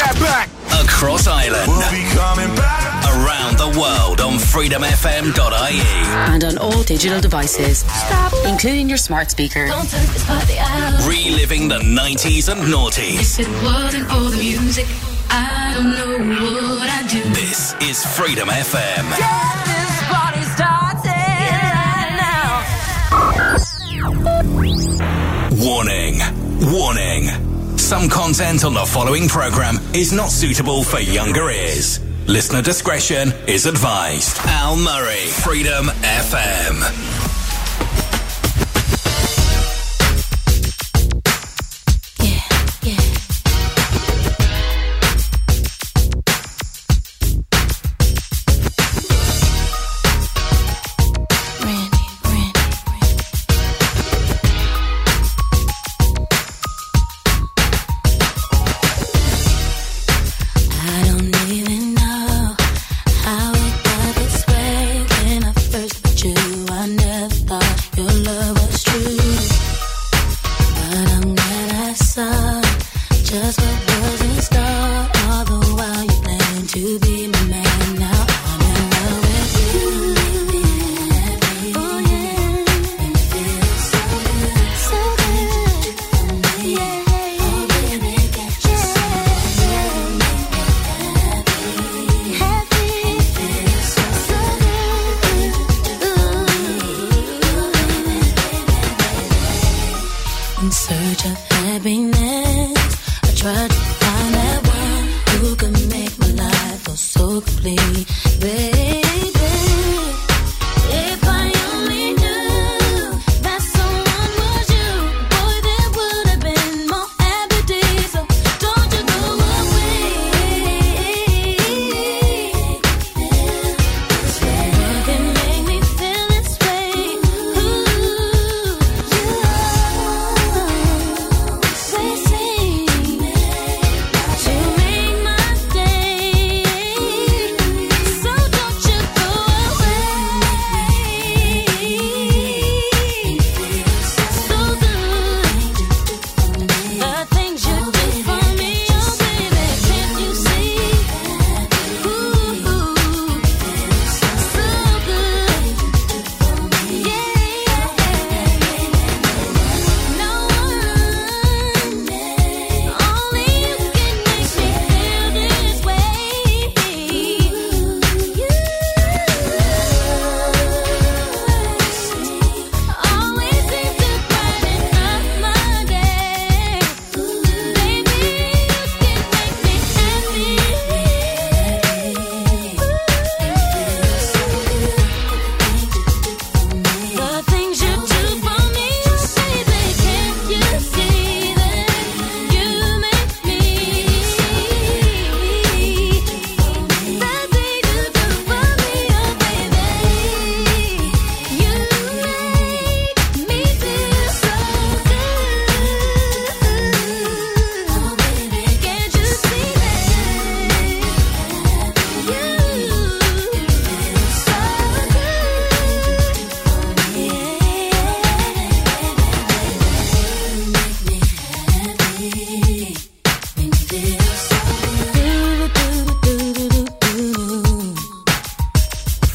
that back. Across Ireland. We'll be coming back. Around the world on freedomfm.ie. And on all digital devices. Stop. Including your smart speaker. Reliving the 90s and noughties. If it wasn't for the music, I don't know what I'd do. This is Freedom FM. Get this party started right now. Warning. Warning. Some content on the following program is not suitable for younger ears. Listener discretion is advised. Al Murray, Freedom FM.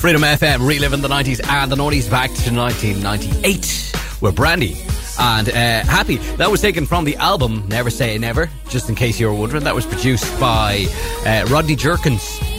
Freedom FM, reliving the 90s and the noughties back to 1998 with Brandy. And uh, Happy, that was taken from the album Never Say Never, just in case you were wondering. That was produced by uh, Rodney Jerkins.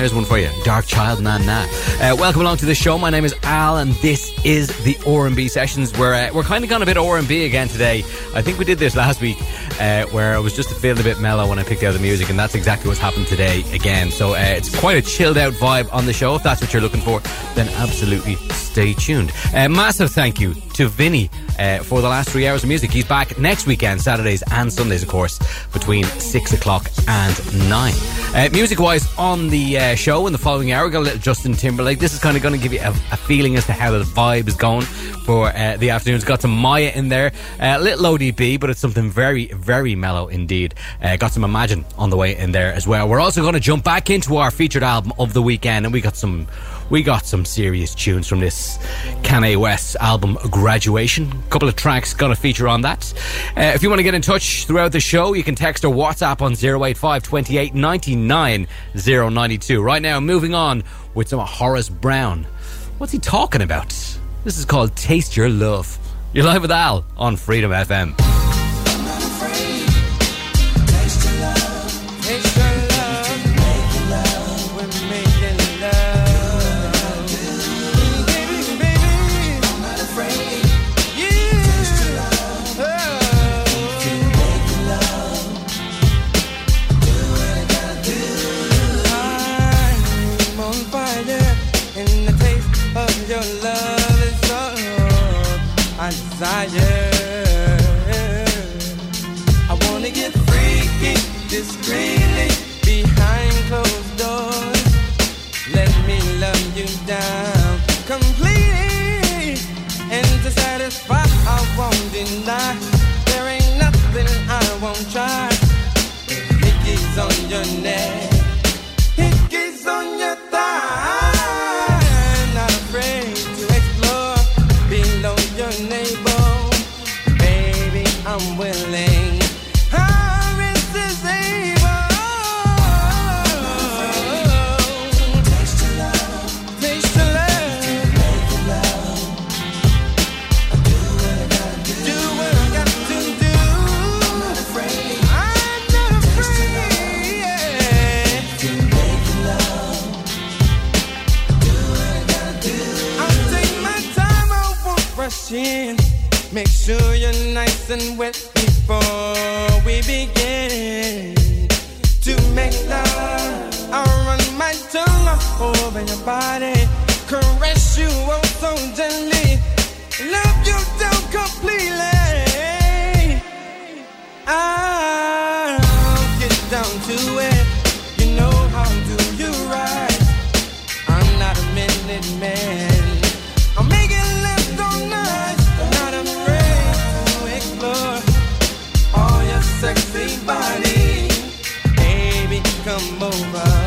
There's one for you, Darkchild Na Na. Uh, welcome along to the show. My name is Al, and this is the R&B sessions. We're uh, we're kind of gone a bit R&B again today. I think we did this last week, uh, where I was just feeling a bit mellow when I picked out the music, and that's exactly what's happened today again. So uh, it's quite a chilled out vibe on the show. If that's what you're looking for, then absolutely stay tuned. Uh, massive thank you to Vinny uh, for the last three hours of music. He's back next weekend, Saturdays and Sundays, of course, between six o'clock and nine. Uh, music wise, on the uh, show in the following hour, we got a little Justin Timberlake. This is kind of going to give you a, a feeling as to how the vibe is going for uh, the afternoon. It's got some Mya in there, uh, a little ODB, but it's something very, very mellow indeed. Uh, got some Imajin on the way in there as well. We're also going to jump back into our featured album of the weekend, and we got some we got some serious tunes from this Kanye West album Graduation. A couple of tracks got a feature on that. Uh, if you want to get in touch throughout the show, you can text or WhatsApp on 085 28 99 092. Right now, moving on with some Horace Brown. What's he talking about? This is called Taste Your Love. You're live with Al on Freedom FM. in. Make sure you're nice and wet before we begin to make love. I'll run my tongue over your body, caress you oh so gently, love you down completely. I'll get down to it. You know how do you right? I'm not a minute man. come over.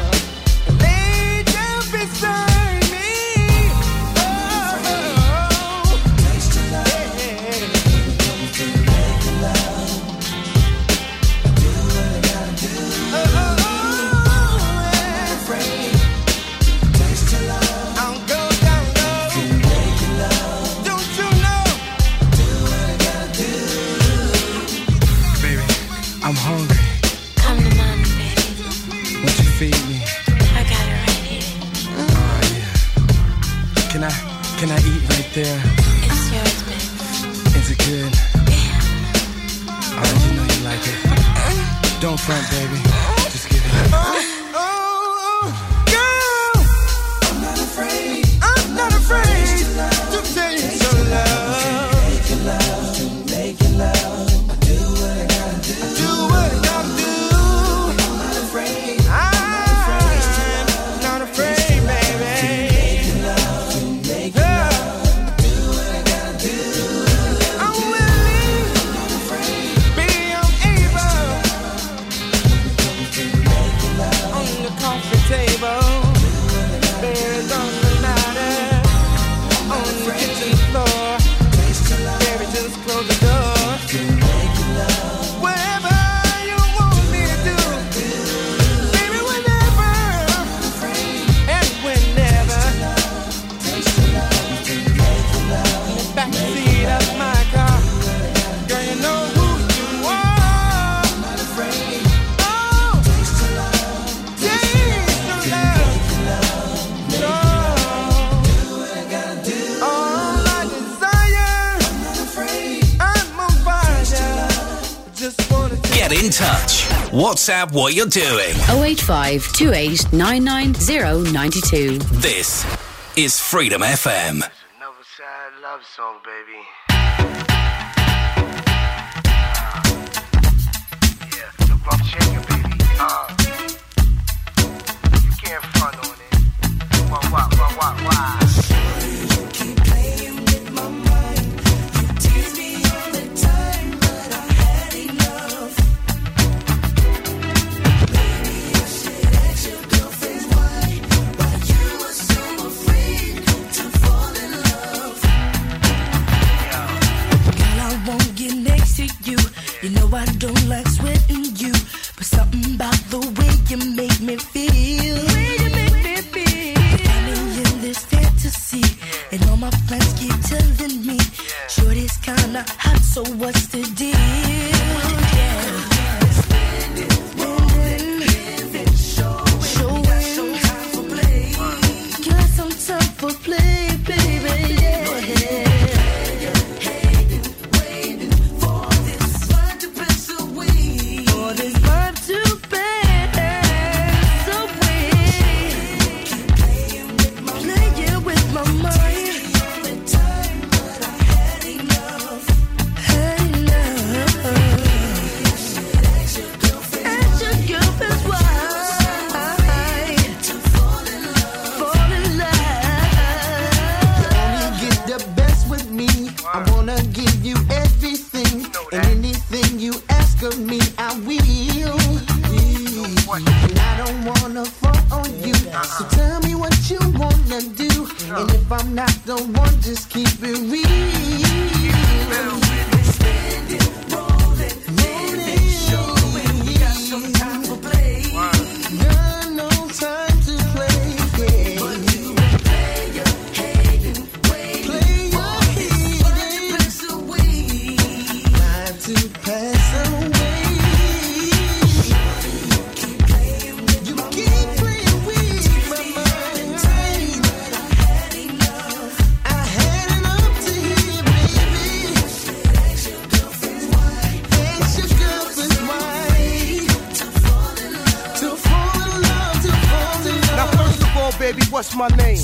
WhatsApp what you're doing. 085 28 990 This is Freedom FM.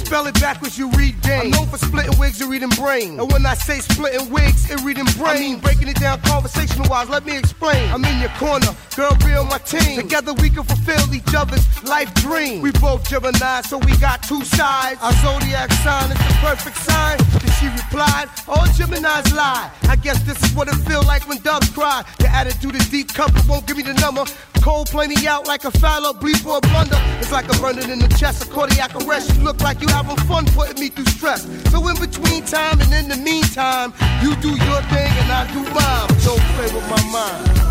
Spell it backwards, you read game. I'm known for splitting wigs and reading brain. And when I say splitting wigs and reading brain, I mean breaking it down conversational wise. Let me explain. I'm in your corner, girl, be on my team. Together we can fulfill each other's life dream. We both Gemini, so we got two sides. Our zodiac sign is the perfect sign. She replied, All Geminis lie. I guess this is what it feel like when doves cry. Your attitude is deep, comfort won't give me the number. Cold playing me out like a fallow bleep or a blunder. It's like a burning in the chest, a cardiac arrest. You look like you having fun putting me through stress. So in between time and in the meantime, you do your thing and I do mine. Don't play with my mind.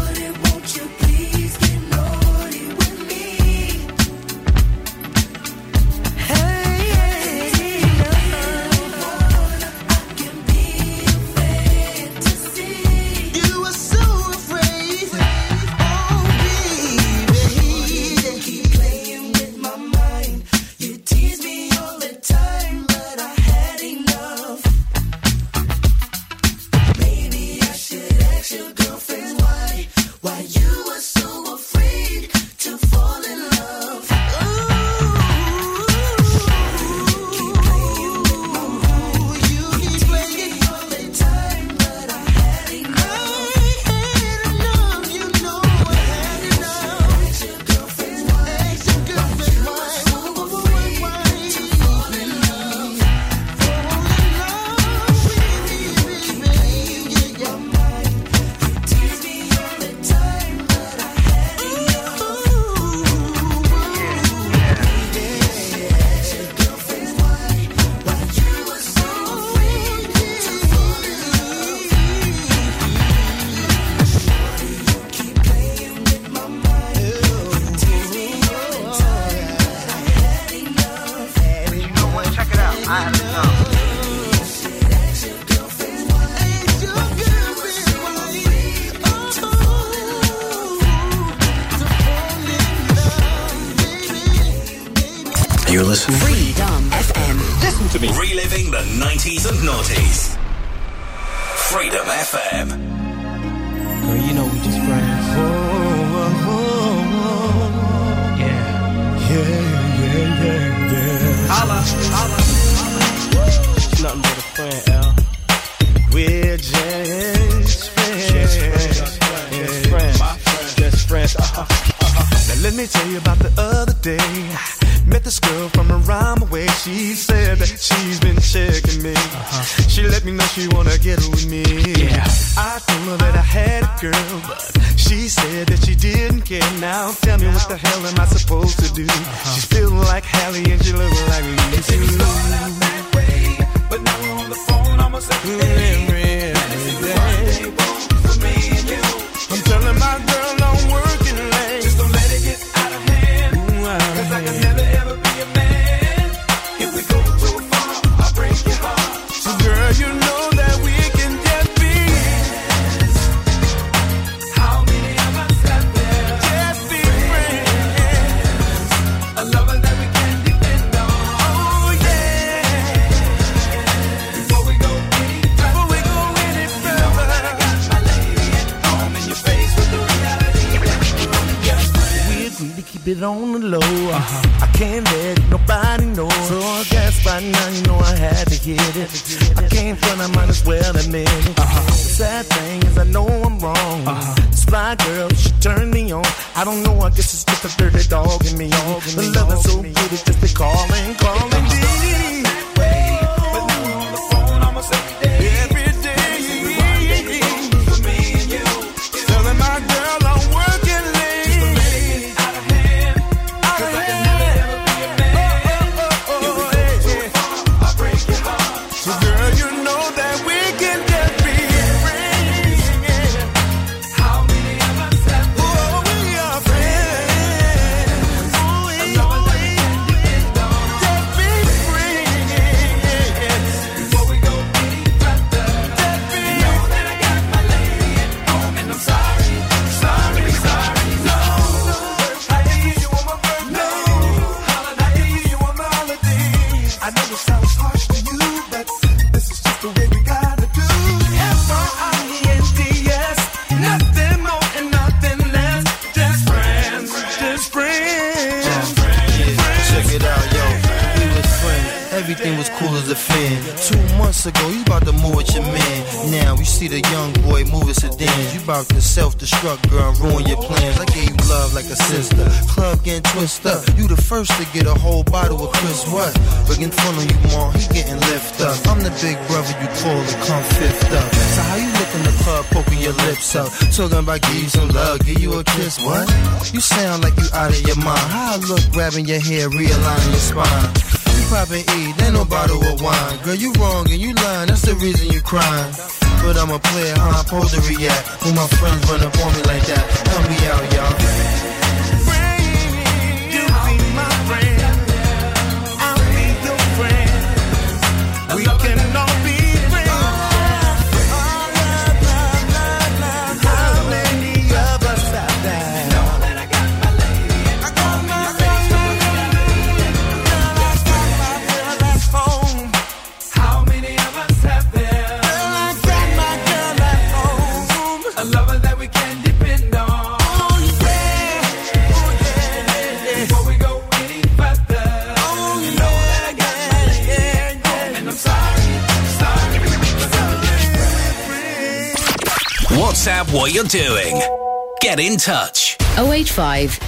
085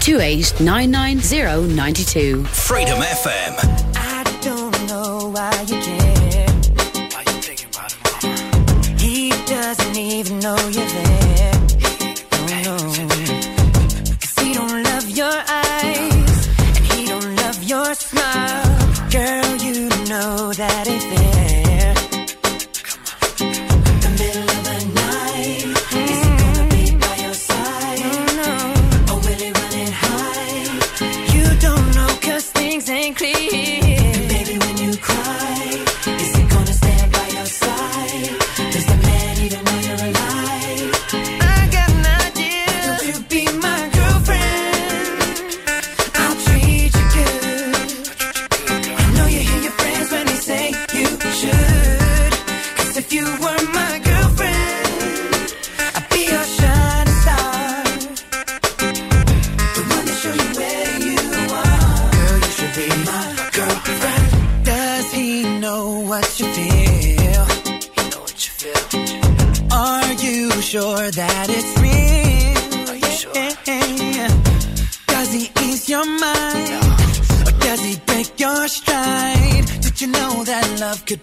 Freedom FM. I don't know why you care.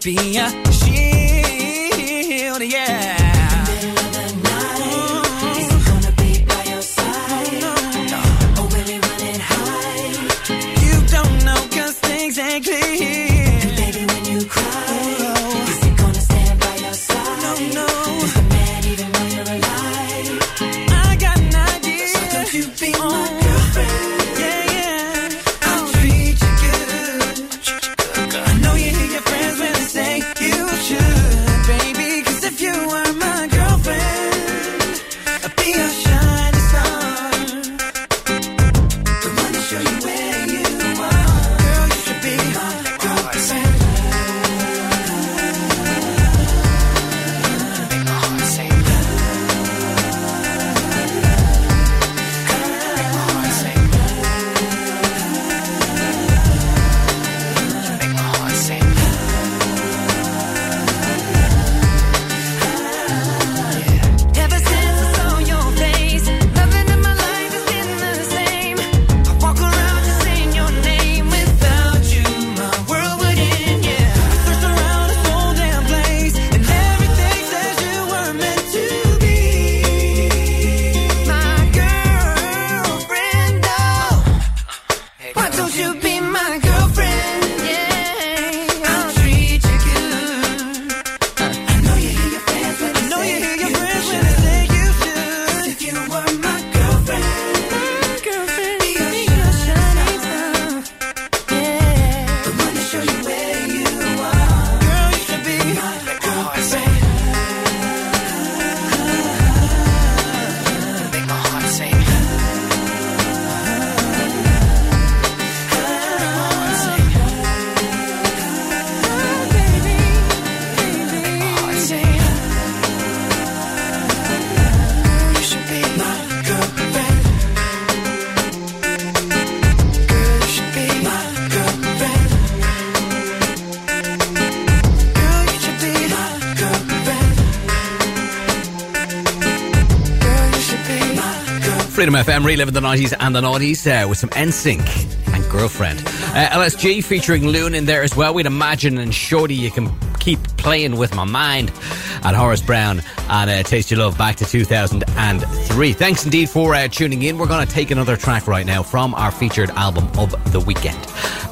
be FM reliving the 90s and the noughties uh, with some NSYNC and Girlfriend. Uh, LSG featuring Loon in there as well. We'd Imajin and Shorty, you can keep playing with my mind. And Horace Brown and uh, Taste Your Love back to 2003. Thanks indeed for uh, tuning in. We're going to take another track right now from our featured album of the weekend.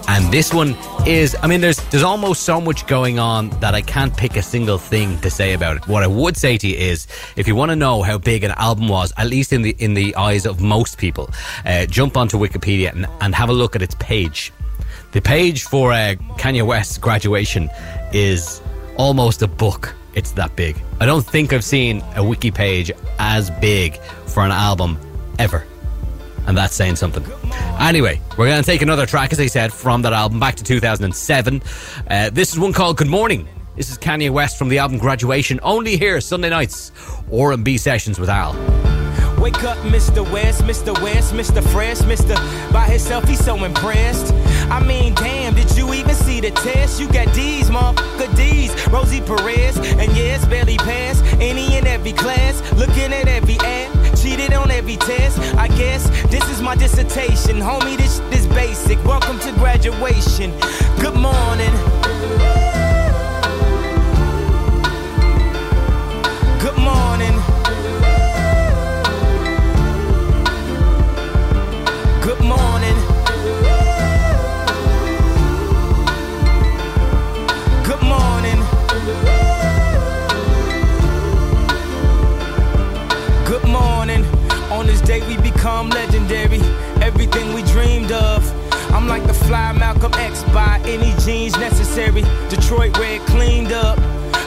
And this one is, I mean, there's there's almost so much going on that I can't pick a single thing to say about it. What I would say to you is, if you want to know how big an album was, at least in the in the eyes of most people, uh, jump onto Wikipedia and, and have a look at its page. The page for uh, Kanye West's graduation is almost a book. It's that big. I don't think I've seen a wiki page as big for an album ever. And that's saying something. Anyway, we're going to take another track, as I said, from that album back to 2007. Uh, this is one called Good Morning. This is Kanye West from the album Graduation, only here Sunday nights, R&B sessions with Al. Wake up, Mr. West, Mr. West, Mr. Fresh, Mr. By himself, he's so impressed. I mean, damn, did you even see the test? You got D's, motherfucker D's. Rosie Perez, and yes, barely passed. Any and every class, looking at every ad, cheated on every test. I guess this is my dissertation, homie. This is basic. Welcome to graduation. Good morning. Become legendary. Everything we dreamed of. I'm like the fly Malcolm X by any jeans necessary. Detroit red cleaned up.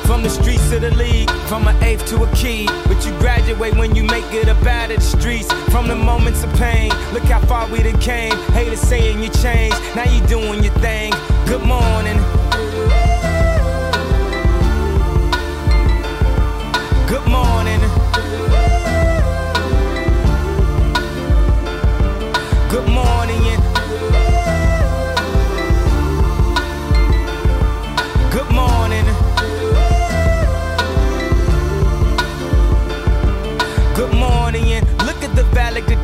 From the streets to the league, from an eighth to a key. But you graduate when you make it up out of the streets. From the moments of pain, look how far we done came. Haters saying you changed, now you doing your thing. Good morning. Good morning. Morning.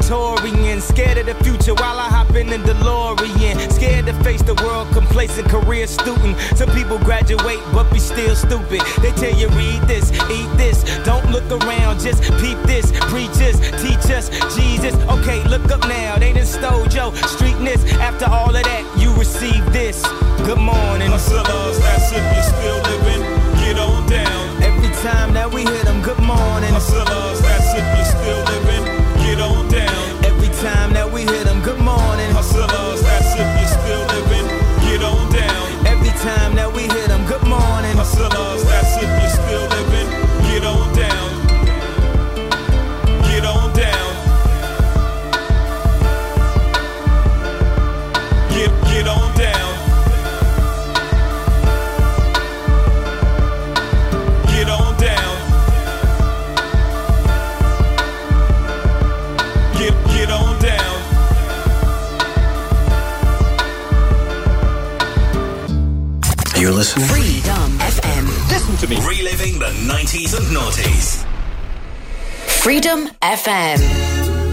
Valedictorian. Scared of the future while I hop in the DeLorean. Scared to face the world, complacent career student. Some people graduate, but be still stupid. They tell you read this, eat this. Don't look around, just peep this. Preach this, teach us, Jesus. Okay, look up now. They done stole your streetness. After all of that, you receive this. Good morning. Hustlers, that's if you're still living, get on down. Every time that we hit them, good morning. Hustlers, to me. Reliving the 90s and noughties. Freedom FM.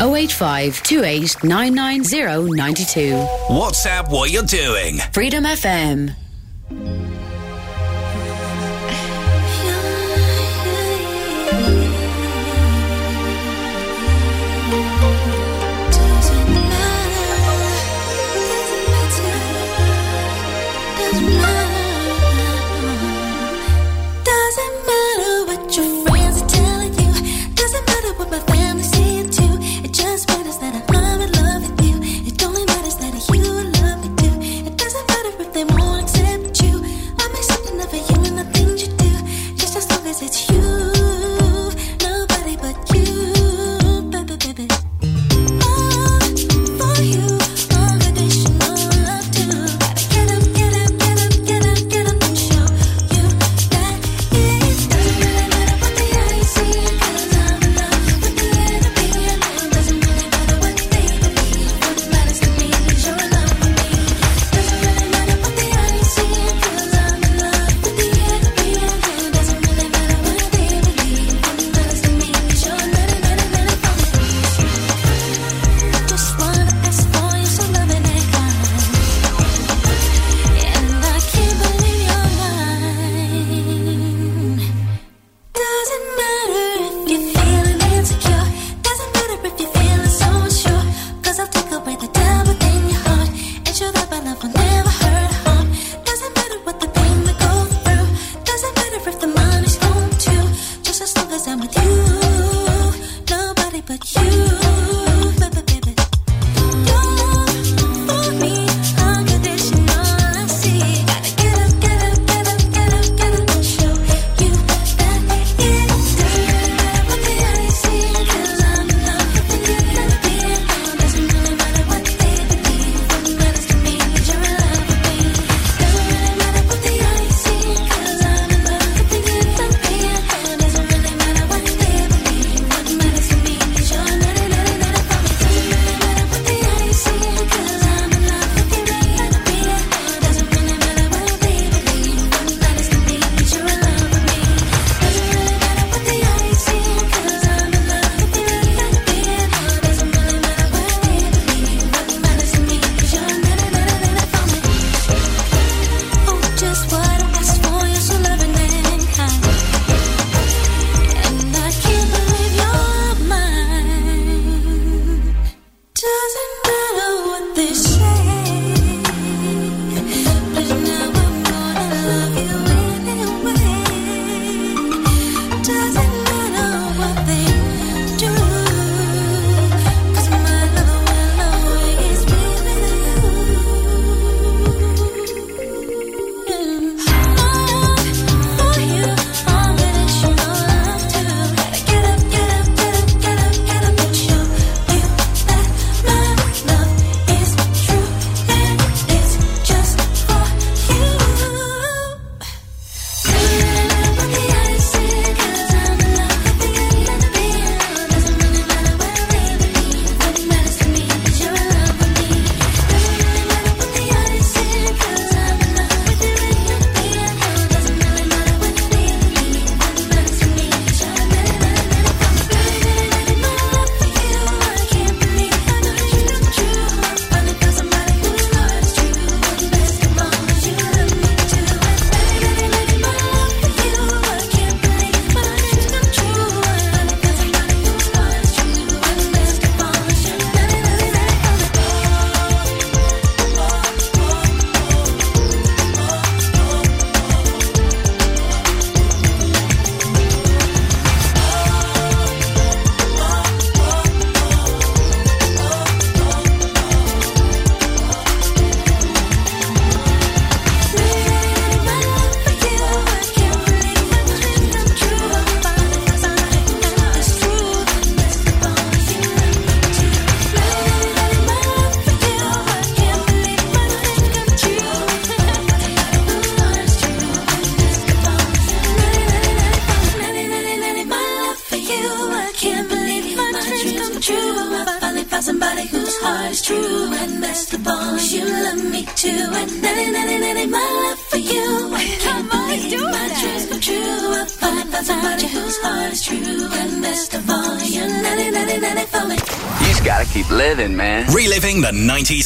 085 28 92. WhatsApp what you're doing. Freedom FM.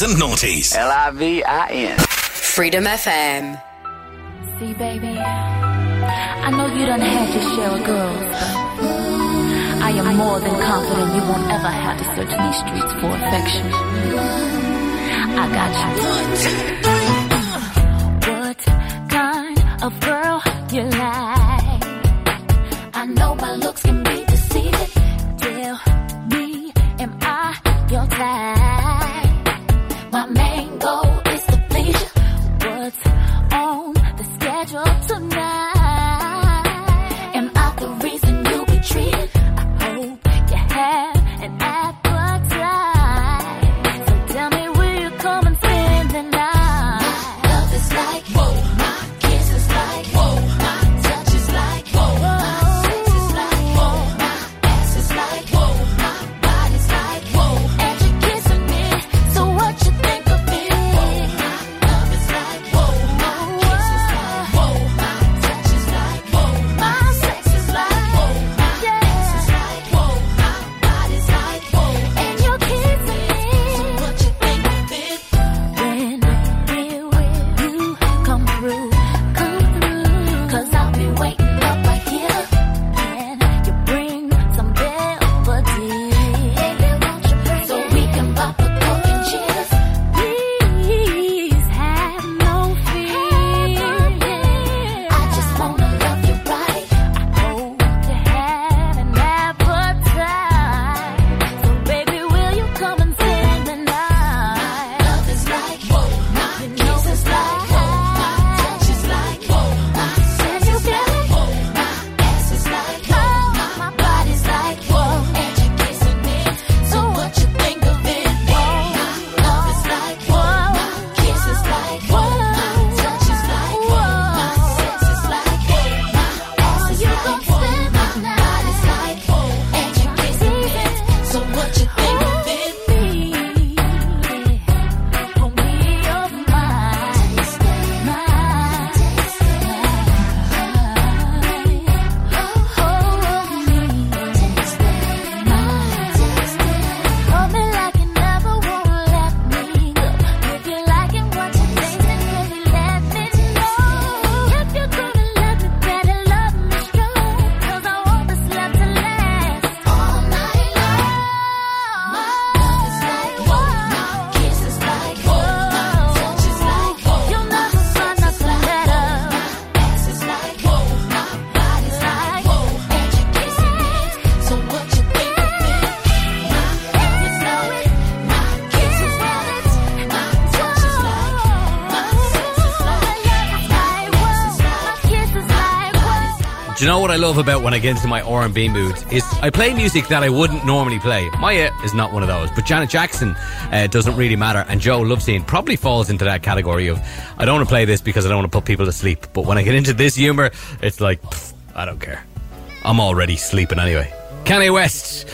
And noughties. L I V I N. Freedom FM. Know what I love about when I get into my R&B mood? Is I play music that I wouldn't normally play. Mya is not one of those, but Janet Jackson uh, doesn't really matter, and Joe Lovescene probably falls into that category of I don't want to play this because I don't want to put people to sleep. But when I get into this humor, it's like pff, I don't care. I'm already sleeping anyway. Kanye West,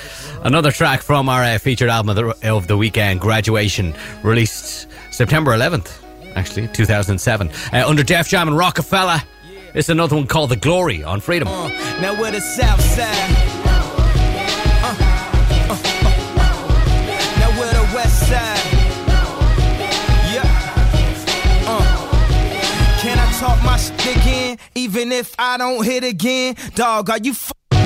another track from our uh, featured album of the, of the weekend, Graduation, released September 11th, actually 2007, uh, under Def Jam and Rockefeller. It's another one called The Glory on Freedom. Now we're the South Side. Uh, uh, uh. Now we're the West Side. Yeah. Uh. Can I talk my shit again? Even if I don't hit again? Dog, are you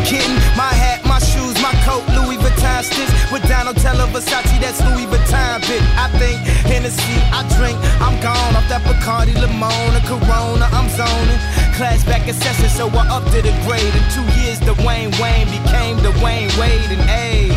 kidding? My hat, my shoes, my coat, Louis Vuitton. With Donatella Versace, that's Louis Vuitton bit. I think Hennessy, I drink. I'm gone off that Bacardi Limona, Corona, I'm zoning. Class back in session, so I upped to the grade. In two years, the Wayne Wayne became the Wayne Wade. And hey,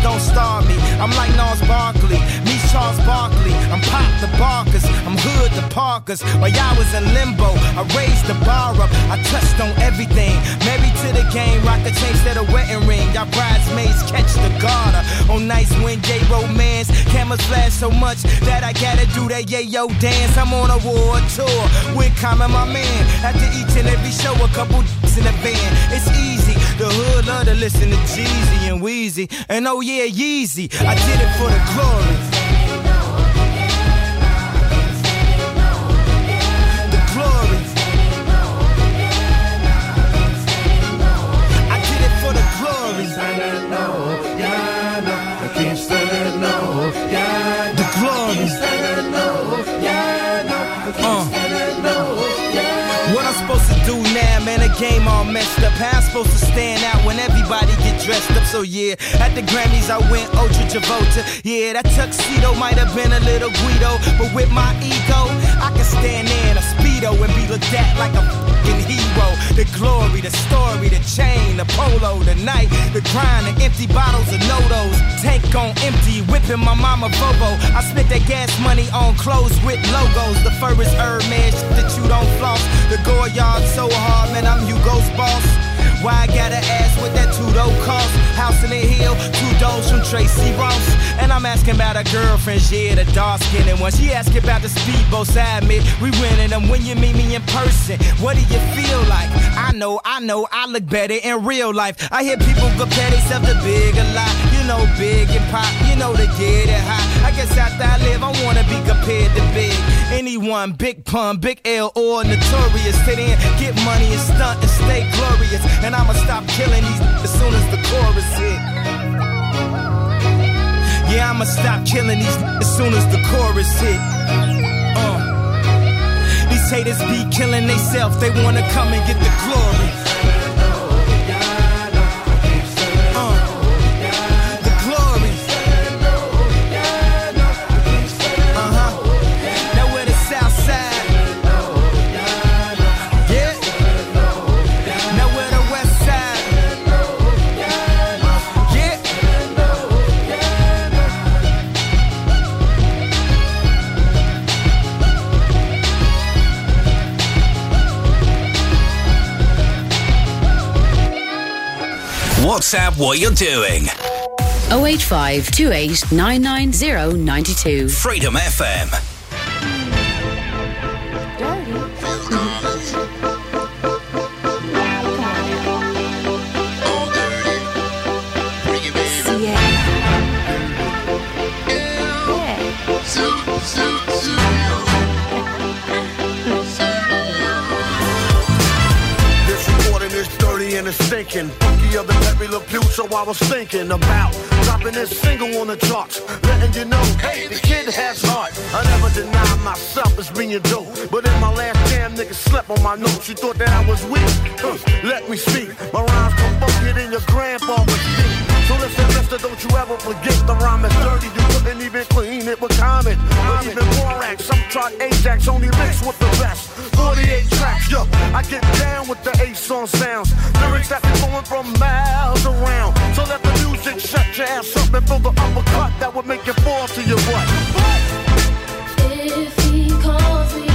please don't star me. I'm like Gnarls Barkley, me Charles Barkley. I'm Pop the Barkers, I'm Hood the Parkers. While y'all was in limbo, I raised the bar up. I touched on everything. Married to the game, rock the chain instead of wedding ring. Y'all bridesmaids catch the garter. On nights when J romance, cameras flash so much that I gotta do that yayo dance. I'm on a war tour with Common, my man. After each and every show, a couple in the van. It's easy. The hood love to listen to Jeezy and Weezy. And oh yeah, Yeezy. I did it for the glory. Game all messed up. How I'm supposed to stand out when everybody get dressed up? So yeah, at the Grammys I went ultra Travolta. Yeah, that tuxedo might have been a little Guido, but with my ego, I can stand in a and be looked at like a fucking hero. The glory, the story, the chain, the polo, the night, the grind, the empty bottles of Nodos. Tank on empty, whipping my mama Bobo. I spent that gas money on clothes with logos. The fur is Hermes that you don't floss. The Goyard so hard, man, I'm Hugo's boss. Why I gotta ask what that two-door cost? House in the hill, two doors from Tracee Ross. And I'm asking about her girlfriend, yeah, the dark skinned one. She asking about the speedboat side me. We winning them when you meet me in person. What do you feel like? I know, I know, I look better in real life. I hear people compare themselves to big a. You know, big and pop, you know, they get it hot. I guess after I live, I wanna be compared to big. Anyone, big pun, big L, or notorious. Sit in, get money and stunt and stay glorious. And I'ma stop killing these as soon as the chorus hit. Yeah, I'ma stop killing these as soon as the chorus hit. Uh. These haters be killing theyself, they wanna come and get the glory. WhatsApp what you're doing. 085 28 990 92. Freedom FM. So I was thinking about dropping this single on the charts, letting you know, hey, the kid has heart. I never deny myself as being dope, but in my last jam, niggas slept on my notes. You thought that I was weak? Let me speak. My rhymes come funkier than your grandfather's feet. So listen, mister, don't you ever forget the rhyme is dirty. You couldn't even clean it with comment. Or even Borax, some tried Ajax, only mixed with the best. 48 tracks, yo, I get down with the ace on sounds. Lyrics that be going from miles around. So let the music shut your ass up and feel the uppercut that would make you fall to your butt. If he calls me,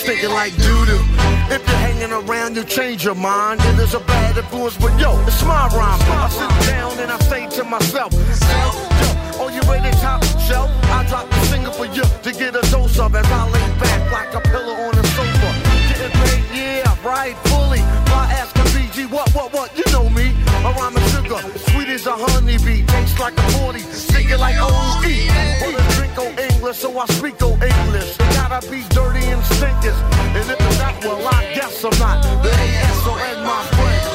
stinking like doo-doo. If you're hanging around, you change your mind. It is a bad influence, but yo, it's my rhyme. I sit down and I say to myself, yo, are you ready, top shelf? I drop the single for you to get a dose of as I lay back like a pillow on a sofa. Getting paid, yeah, right, fully. My ass can BG, what, what, what, you know me. My rhyme is sugar, as a honeybee. Tastes like a 40, sing it like. Well, I drink on English, so I speak on English. Gotta be dirty and stinkers. And if it's not, well, I guess I'm not. The A-S-O-N, my friend.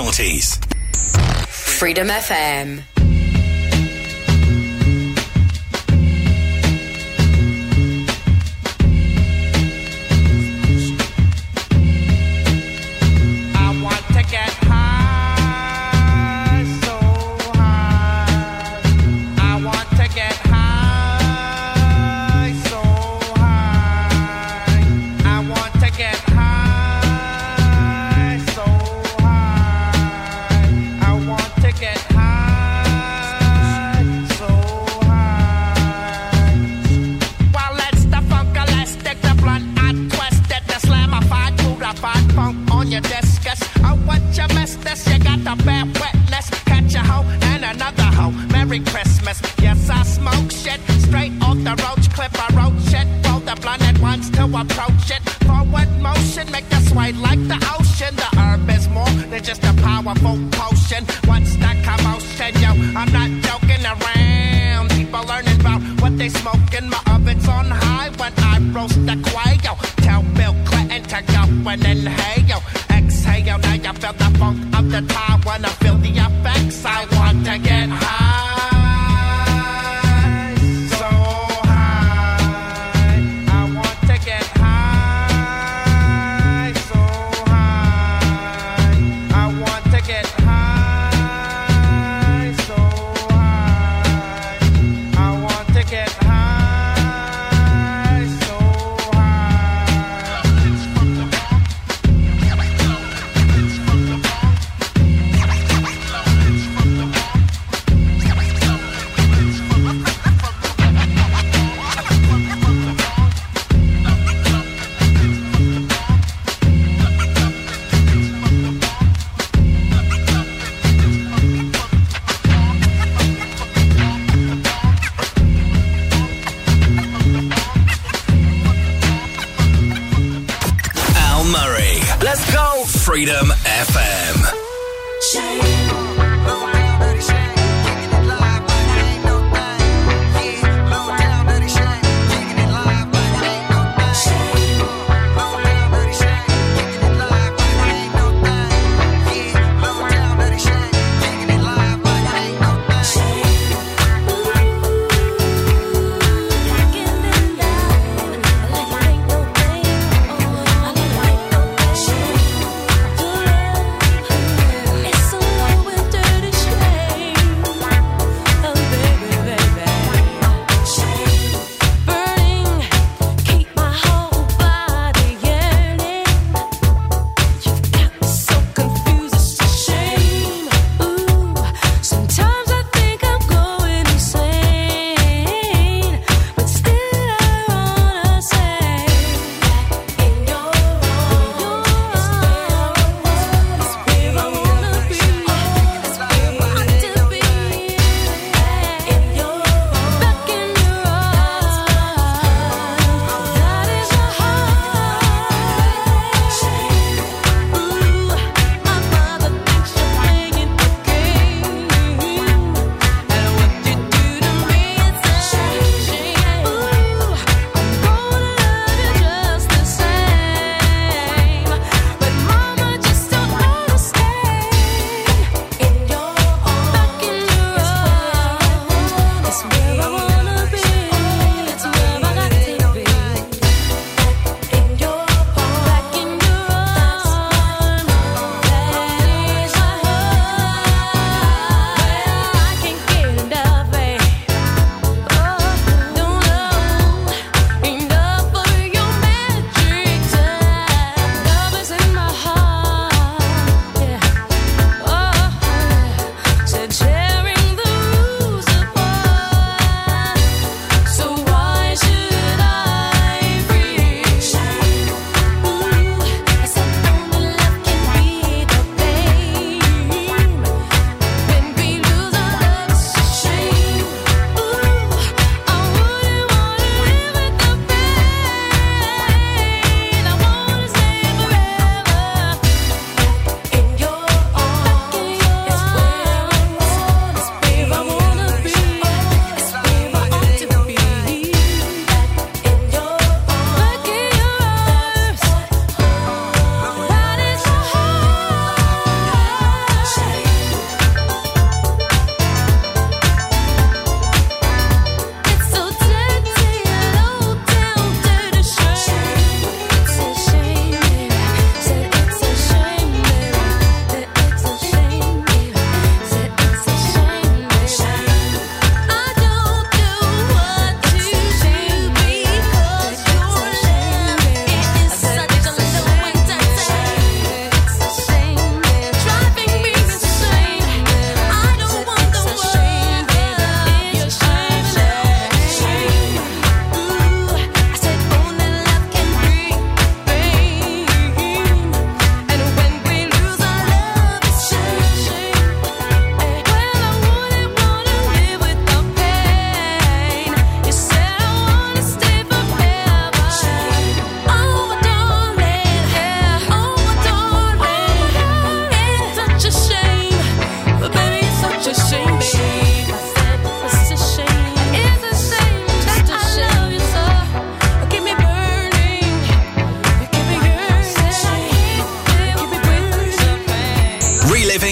Noughties. Freedom FM.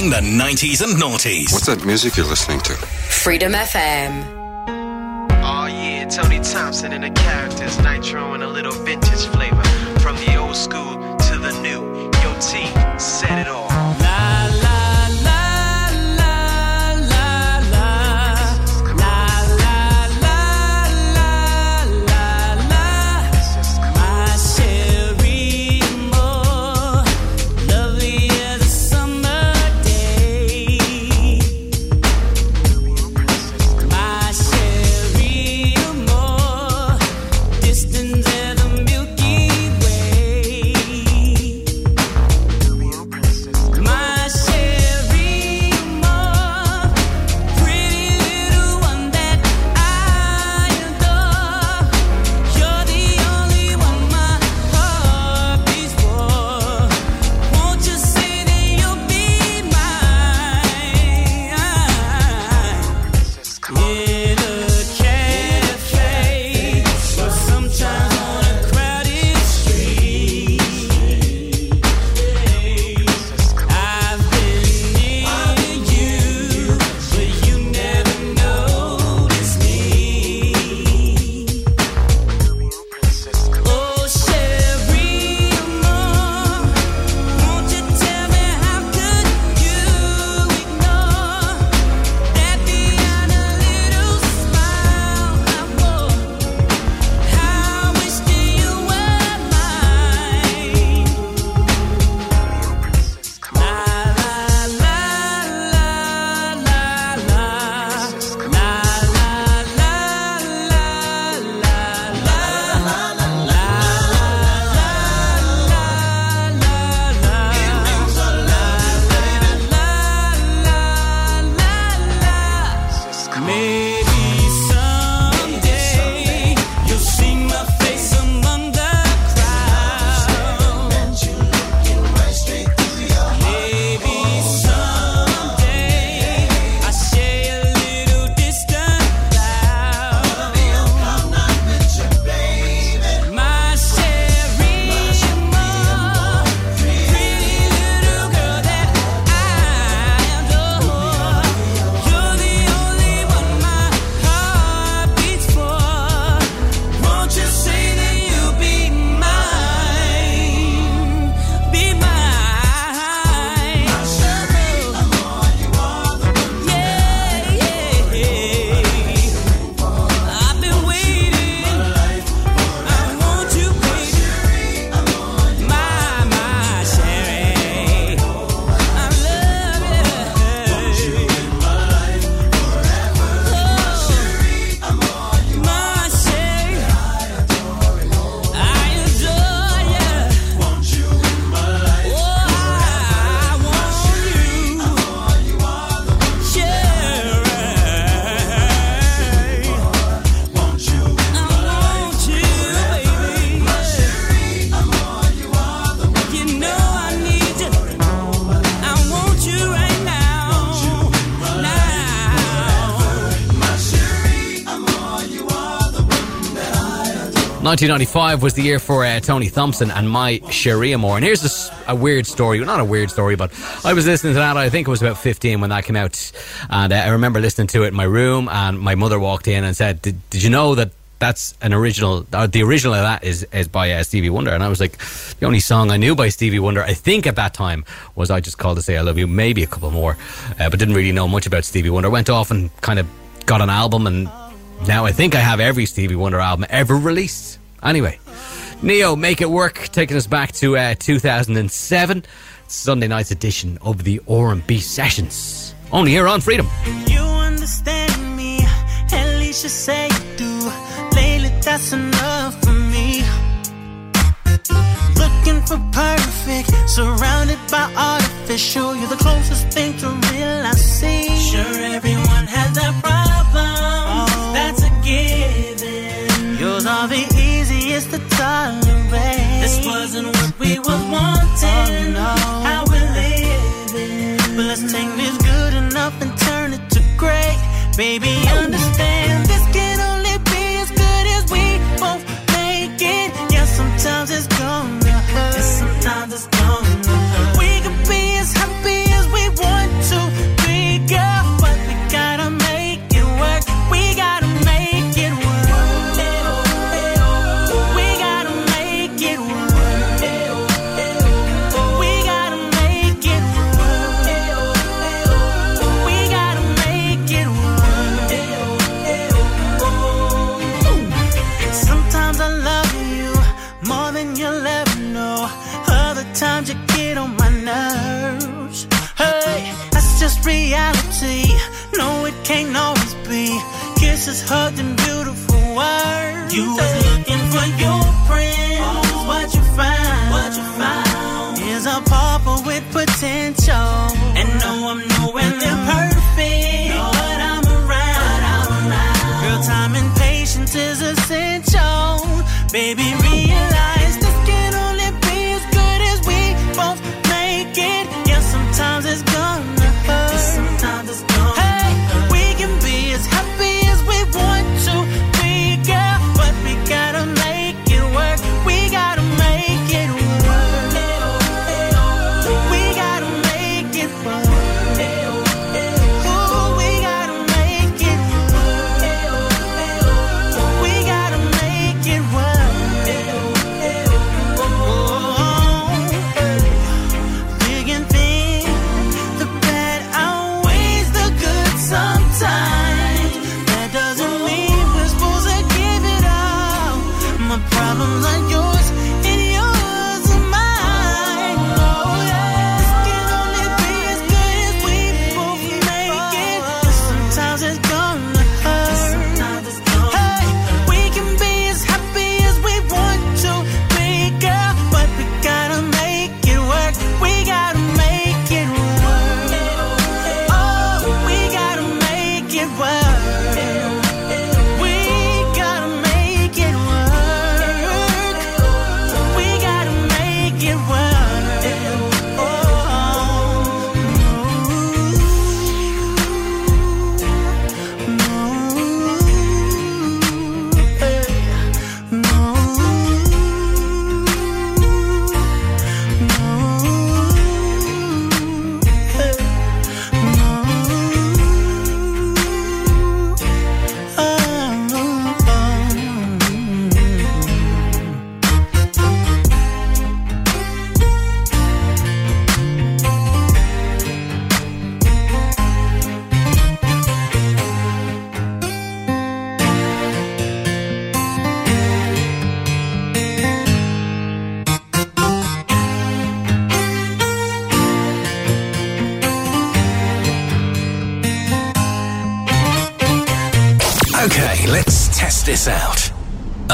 Reliving the 90s and noughties. What's that music you're listening to? Freedom FM. Oh yeah, Tony Thompson and the characters, Nitro and a little vintage flavor. From the old school to the new. Yo T, set it off. 1995 was the year for uh, Tony Thompson and My Sharia Moore. And here's a weird story. Not a weird story, but I was listening to that. I think it was about 15 when that came out. And uh, I remember listening to it in my room. And my mother walked in and said, Did, did you know that that's an original? Uh, the original of that is, is by uh, Stevie Wonder. And I was like, the only song I knew by Stevie Wonder, I think at that time, was I Just Called to Say I Love You. Maybe a couple more. Uh, but didn't really know much about Stevie Wonder. Went off and kind of got an album and now I think I have every Stevie Wonder album ever released. Anyway, Ne-Yo, Make It Work, taking us back to uh, 2007, Sunday night's edition of the R&B Sessions. Only here on Freedom. You understand me, at least you say you do. Lately, that's enough for me. Looking for perfect, surrounded by artificial. You're the closest thing to real I see. Sure, everyone has their problems. That's. Yours are the easiest to tolerate. This wasn't what we was wanting. Oh, How we're living. But let's take this good enough and turn it to great. Baby, understand is hugged in beautiful words. You was looking for your friends, oh. what you find.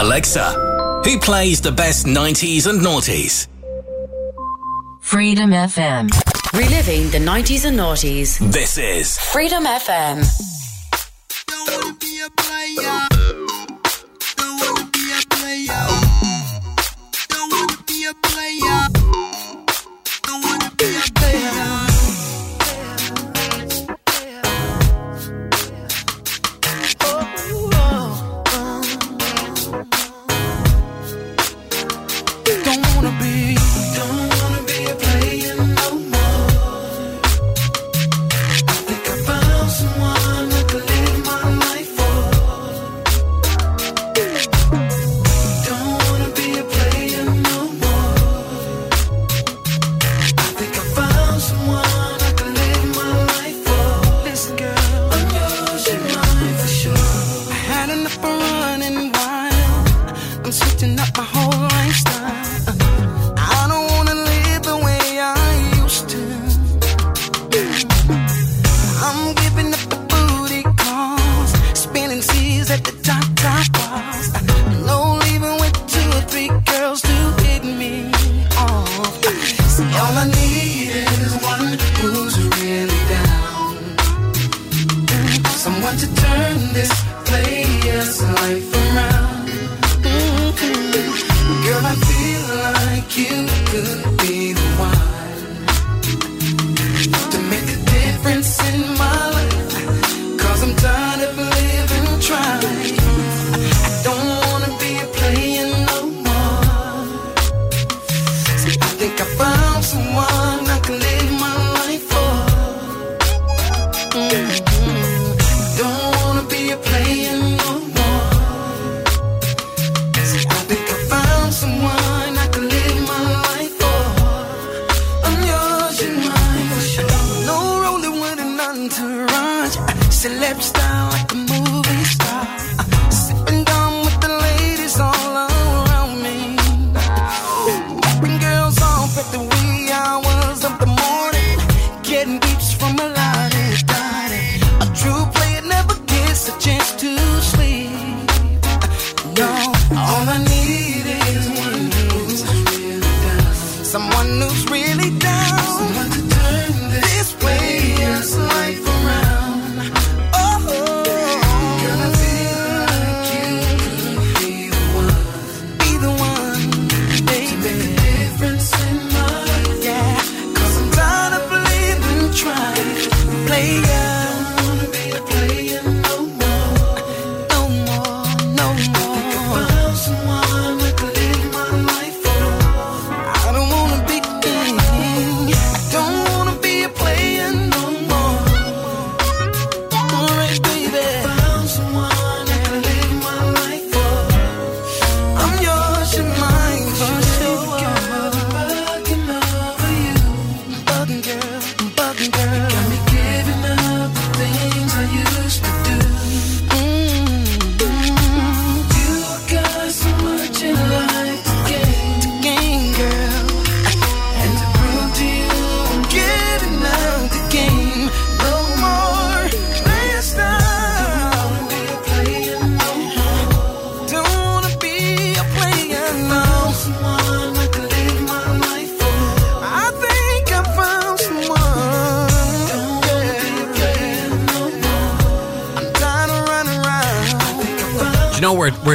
Alexa, who plays the best 90s and noughties? Freedom FM. Reliving the 90s and noughties. This is Freedom FM.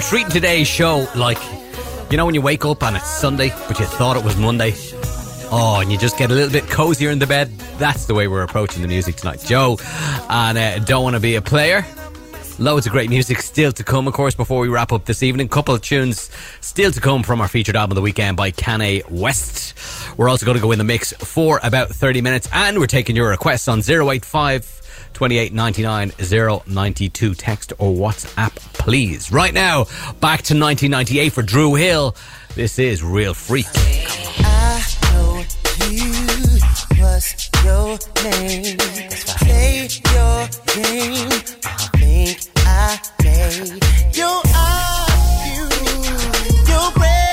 treating today's show like you know when you wake up and it's Sunday, but you thought it was Monday. Oh, and you just get a little bit cozier in the bed. That's the way we're approaching the music tonight, Joe. And uh, don't want to be a player. Loads of great music still to come, of course, before we wrap up this evening. Couple of tunes still to come from our featured album of the weekend by Kanye West. We're also going to go in the mix for about 30 minutes and we're taking your requests on 085 092 Text or WhatsApp, please. Right now, back to 1998 for Dru Hill. This is Real Freak. I know you your name. Play your game. Think I may. You're you, you're brave.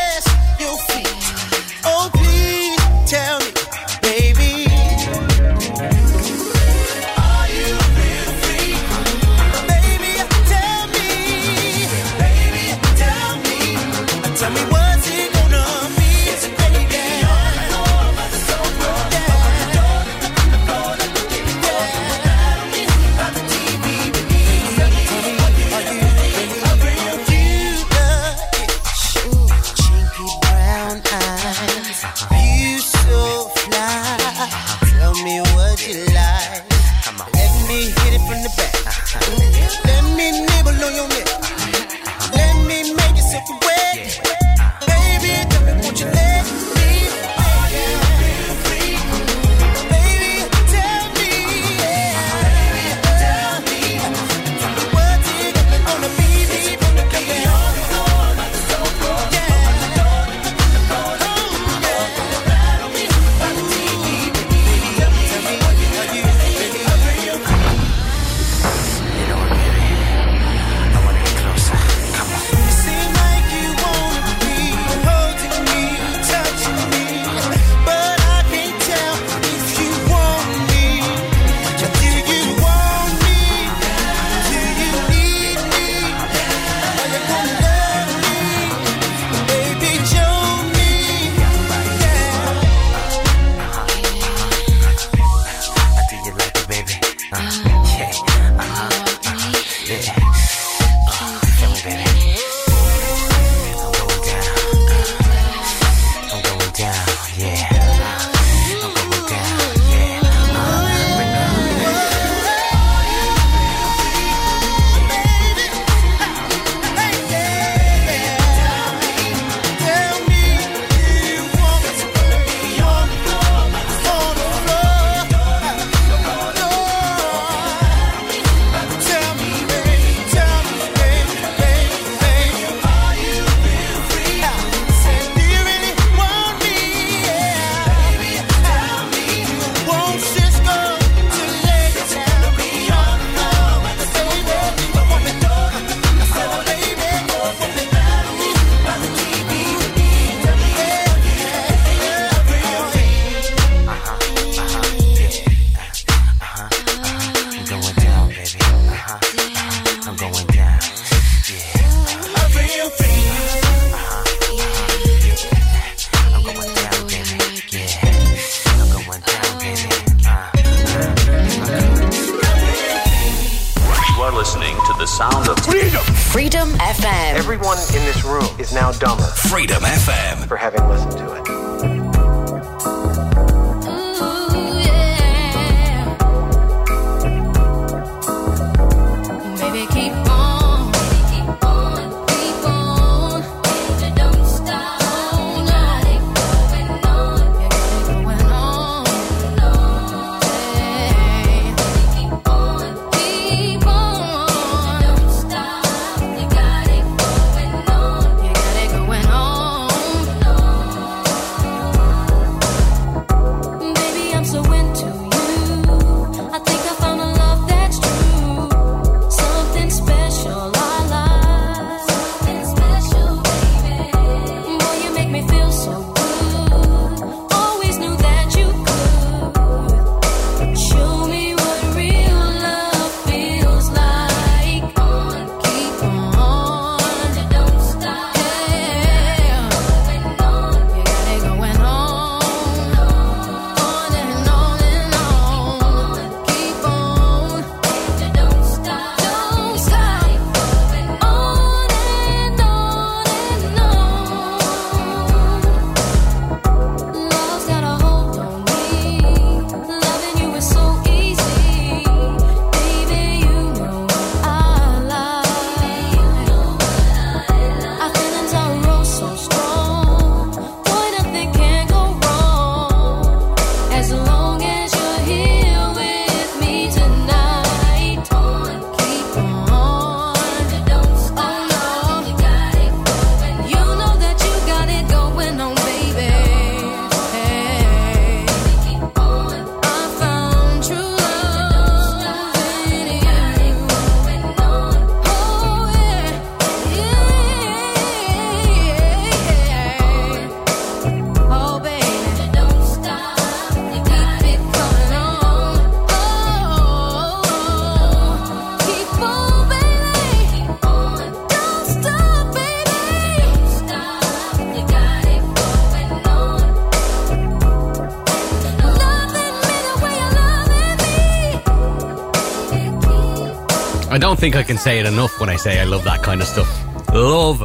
Don't think I can say it enough when I say I love that kind of stuff. Love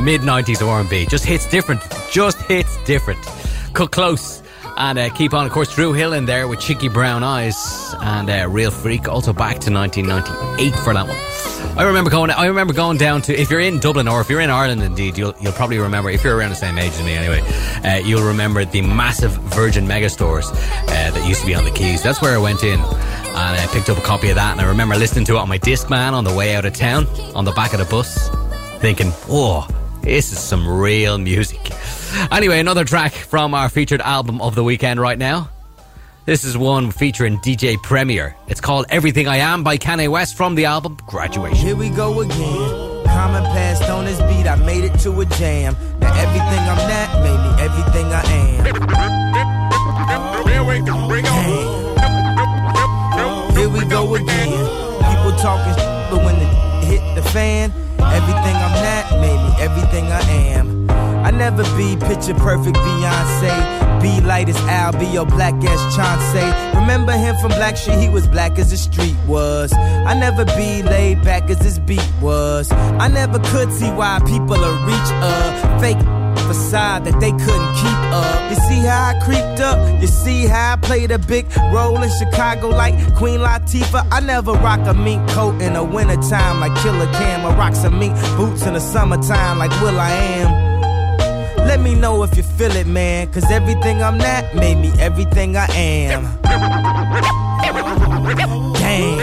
mid 90s R&B. Just hits different. Just hits different. Cut close. And uh, keep on, of course, Dru Hill in there with Cheeky Brown Eyes and uh, Real Freak, also back to 1998 for that one. I remember going. I remember going down to. If you're in Dublin or if you're in Ireland, indeed, you'll you'll probably remember. If you're around the same age as me, anyway, uh, you'll remember the massive Virgin Megastores uh, that used to be on the quays. That's where I went in and I picked up a copy of that. And I remember listening to it on my Discman on the way out of town on the back of the bus, thinking, oh, this is some real music." Anyway, another track from our featured album of the weekend right now. This is one featuring DJ Premier. It's called Everything I Am by Kanye West from the album Graduation. Here we go again. Common passed on this beat, I made it to a jam. Now everything I'm not made me everything I am. Here we go. We go. Again. People talking, but when it hit the fan, everything I'm not made me everything I am. I never be picture perfect Beyonce. Be light as Al, be your black ass Chauncey. Remember him from Blackstreet, he was black as the street was. I never be laid back as this beat was. I never could see why people are reach a fake facade that they couldn't keep up. You see how I creeped up? You see how I played a big role in Chicago like Queen Latifah? I never rock a mink coat in the wintertime like Killa Cam. I rock some mink boots in the summertime like will.i.am. Let me know if you feel it, man. Cause everything I'm not made me everything I am. Damn.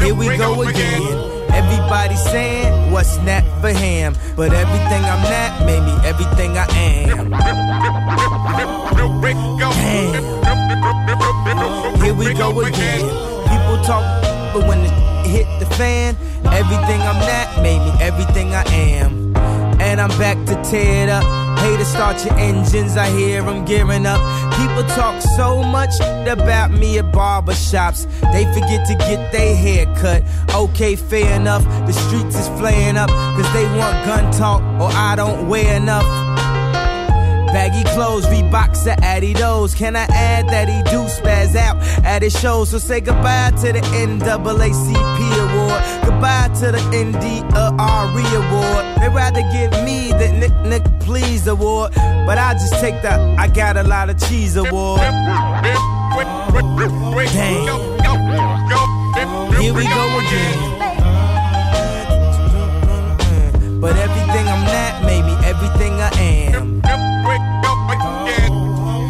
Here we go again. Everybody saying what's not for him. But everything I'm not made me everything I am. Damn. Here we go again. People talk, but when it hit the fan, everything I'm not made me everything I am. And I'm back to tear it up. Hey, to start your engines, I hear them gearing up. People talk so much about me at barbershops. They forget to get their hair cut. Okay, fair enough. The streets is flaying up, cause they want gun talk, or I don't wear enough. Baggy clothes, Reeboks to Adidas. Can I add that he do spaz out at his shows? So say goodbye to the NAACP award. Goodbye to the NDRE award. They'd rather give me the Nick Nick Please award. But I just take the I got a lot of cheese award. Damn. Here we go again. But everything I'm not made me everything I am.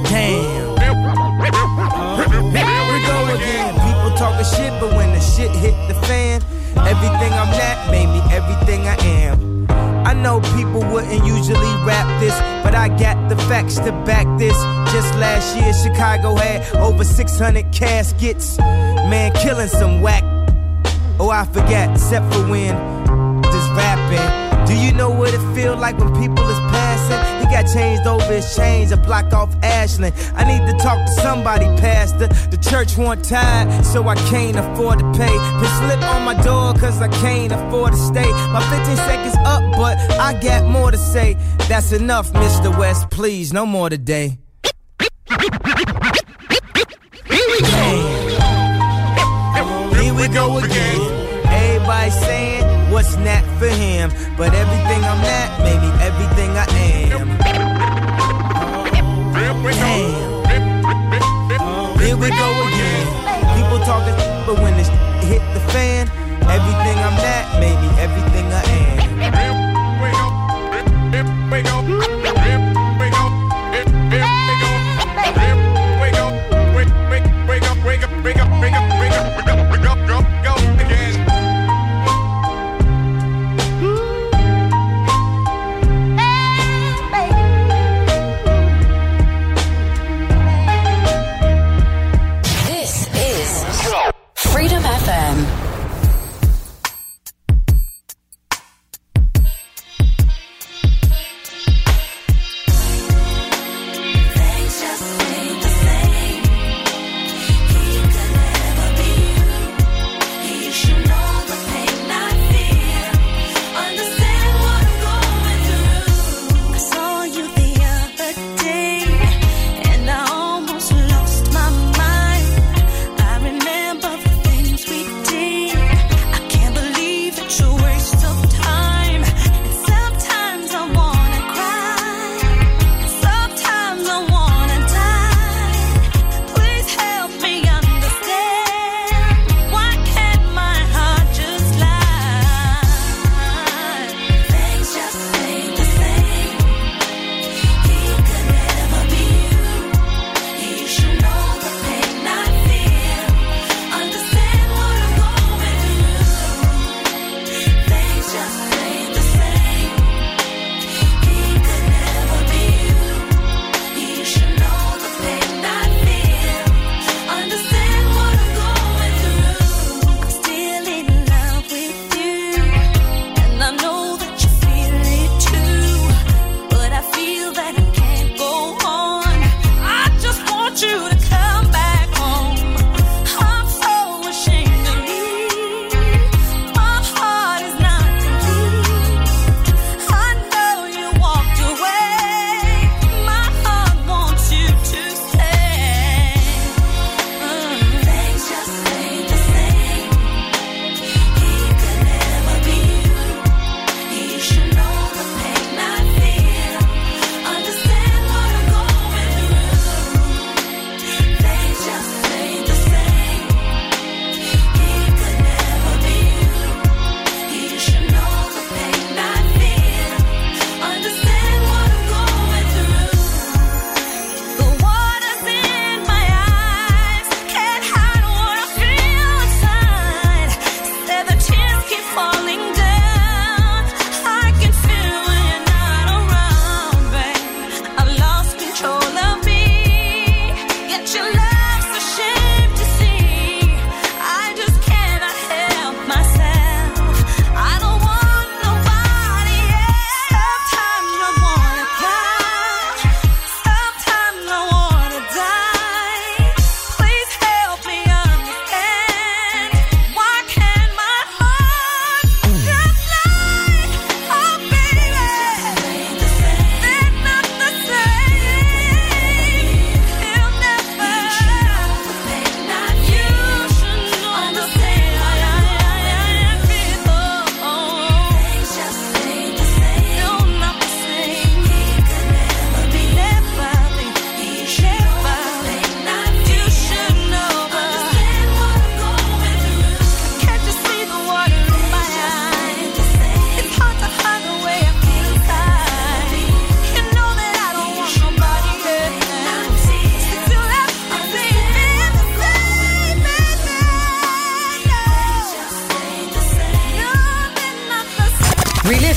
Damn. Here we go again. People talking shit, but when the shit hit the fan, everything I'm not made me everything I am. I know people wouldn't usually rap this, but I got the facts to back this. Just last year, Chicago had over 600 caskets. Man, killing some whack. Oh, I forgot, except for when this rapping. Do you know what it feel like when people is passing? He got changed over his chains, a block off Ashland. I need to talk to somebody, Pastor. The church want tired, so I can't afford to pay. Put slip on my door, cause I can't afford to stay. My 15 seconds up, but I got more to say. That's enough, Mr. West, please, no more today. Here we go. Here we go again. Everybody saying what's not for him, but everything I'm not, maybe everything I am. Damn. Here we go again. People talking, but when it hit the fan, everything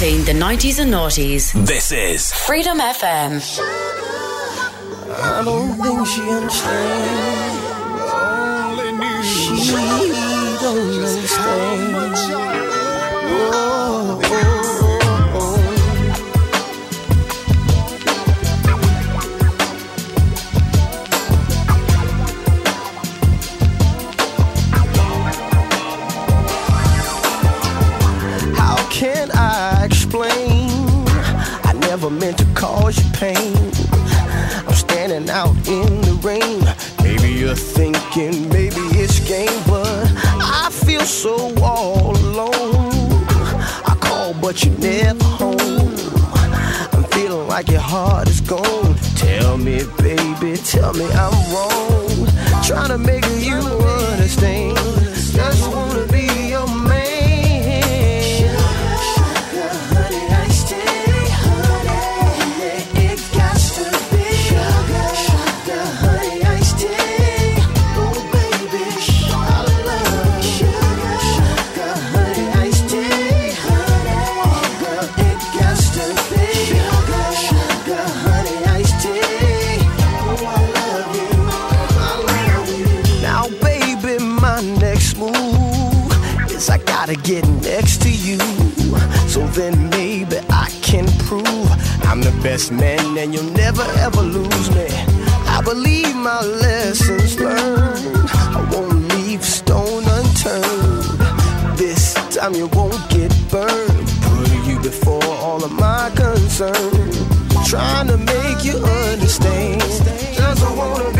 the 90s and noughties. This is Freedom FM. I don't think she understands. She don't understand. Oh, oh. Meant to cause you pain. I'm standing out in the rain. Maybe you're thinking, maybe it's game, but I feel so all alone. I call, but you're never home. I'm feeling like your heart is gone. Tell me, baby, tell me I'm wrong. Trying to make you understand. Then maybe I can prove I'm the best man and you'll never ever lose me. I believe my lessons learned. I won't leave stone unturned. This time you won't get burned. Put you before all of my concerns. Trying to make you understand. Just wanna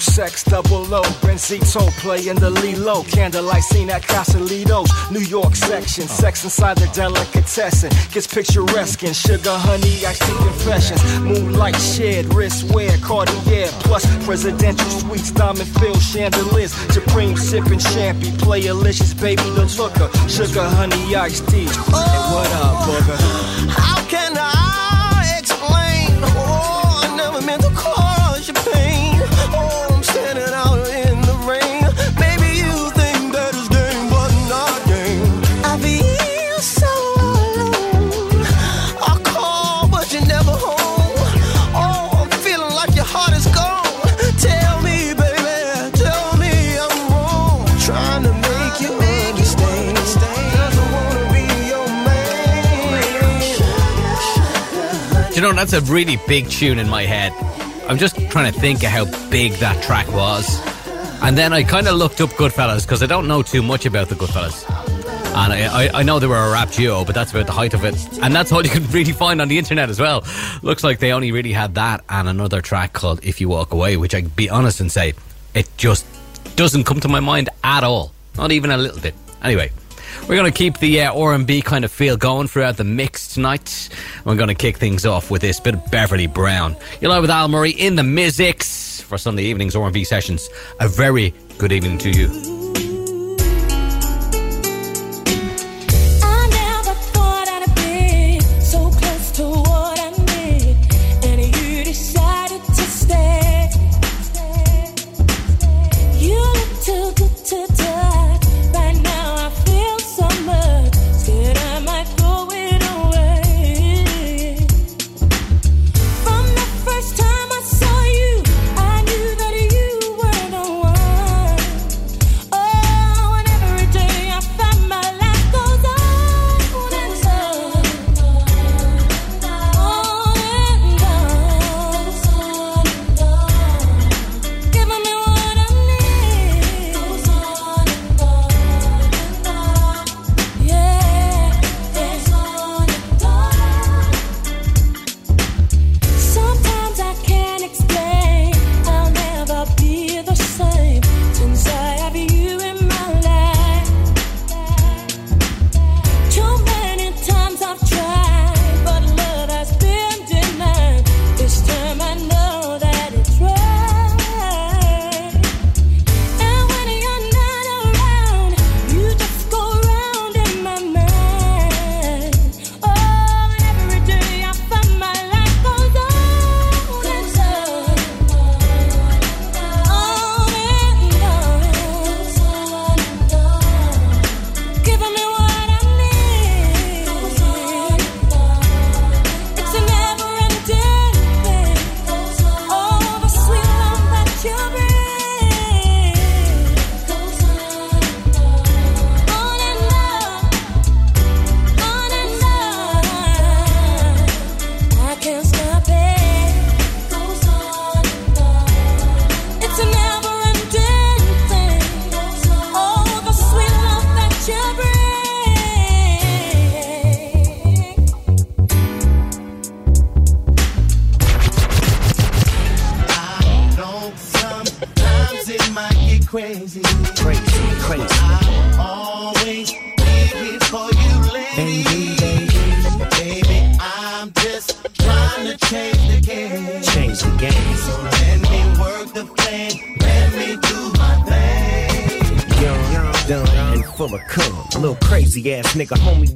Sex, double O, Benzito, play in the Lilo, candlelight scene at Casalitos, New York section, sex inside the delicatessen, gets picturesque. And sugar, honey, I see confessions, moonlight shared, wrist wear, Cartier, plus presidential suites, diamond filled chandeliers, supreme sipping champagne, play delicious, baby, the looker, sugar, honey, iced tea. Hey, what up, booger? How know, that's a really big tune in my head. I'm just trying to think of how big that track was. And then I kind of looked up Goodfellas because I don't know too much about the Goodfellas. And I, I, I know they were a rap duo, but that's about the height of it. And that's all you can really find on the internet as well. Looks like they only really had that and another track called If You Walk Away, which I can be honest and say, it just doesn't come to my mind at all. Not even a little bit. Anyway, we're going to keep the uh, R&B kind of feel going throughout the mix tonight. We're going to kick things off with this bit of Beverly Brown. You're live with Al Murray in the Mizix for Sunday evenings R&B sessions. A very good evening to you.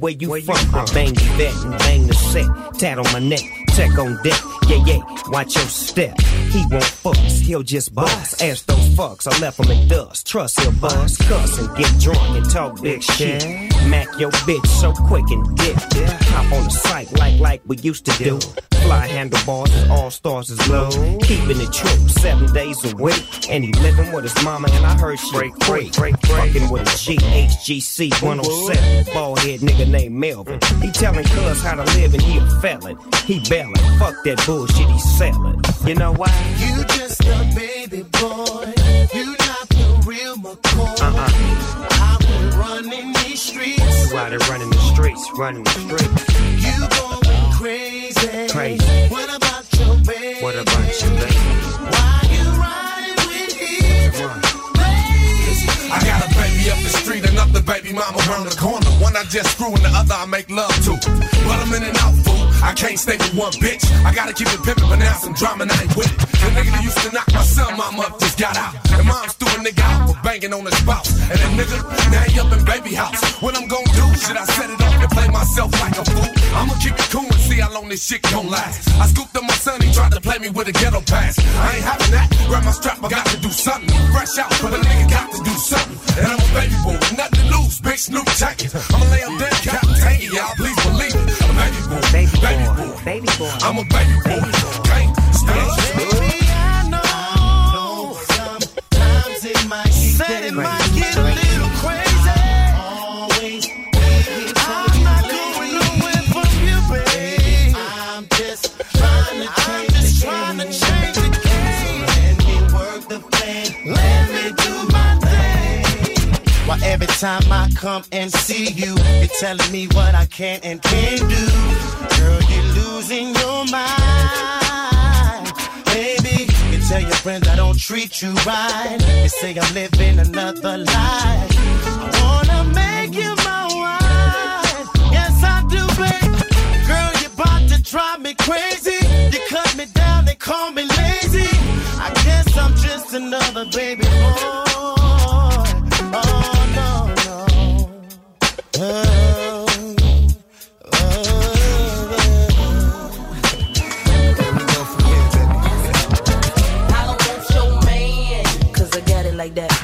Where you from? I bang the vet and bang the set. Tat on my neck, tech on deck. Yeah, yeah, watch your step. He won't fuss, he'll just bust. Ask those fucks, I left him in dust. Trust he'll bust, cuss and get drunk and talk big shit. Mac your bitch so quick and dip. Hop on the site like like we used to do. Fly handlebars and all stars is low. Keeping it true, seven days a week. And he living with his mama, and I heard she break, break, break, Fucking with a GHGC 107. Bald head nigga named Melvin. He telling cuz how to live, and he a felon. He bailing. Fuck that bullshit he selling. You know why? You just a baby boy. You not the real McCoy. Uh-uh. I've been running these streets. There running the streets, running the streets. You going crazy. Crazy. What about your baby? What about you, baby? Why you riding with him? I got a baby up the street, another baby mama around the corner. One I just screw and the other I make love to. But I'm in and out, fool. I can't stay with one bitch. I gotta keep it pimpin', but now some drama and I ain't with it. The nigga that used to knock my son mom up just got out. And mom's threw a nigga out for banging on his spouse. And that nigga, now he up in baby house. What I'm gonna do? Should I set it off and play myself like a fool? I'ma keep it cool and see how long this shit gon' last. I scooped up my son, he tried to play me with a ghetto pass. I ain't having that. Grab my strap, I got to do something. Fresh out, but a nigga got to do something. And I'm a baby boy, nothing to lose. Big Snoop it. I'ma lay him down, Captain Tangy, y'all. Please believe it. A baby boy, baby boy, baby boy. I'm a baby boy. Can't stand Baby, I know sometimes it might get, Why every time I come and see you, you're telling me what I can and can't do. Girl, you're losing your mind. Baby, you tell your friends I don't treat you right. You say I'm living another life. I wanna make you my wife. Yes, I do, babe. Girl, you're about to drive me crazy. You cut me down and call me lazy. I guess I'm just another baby boy.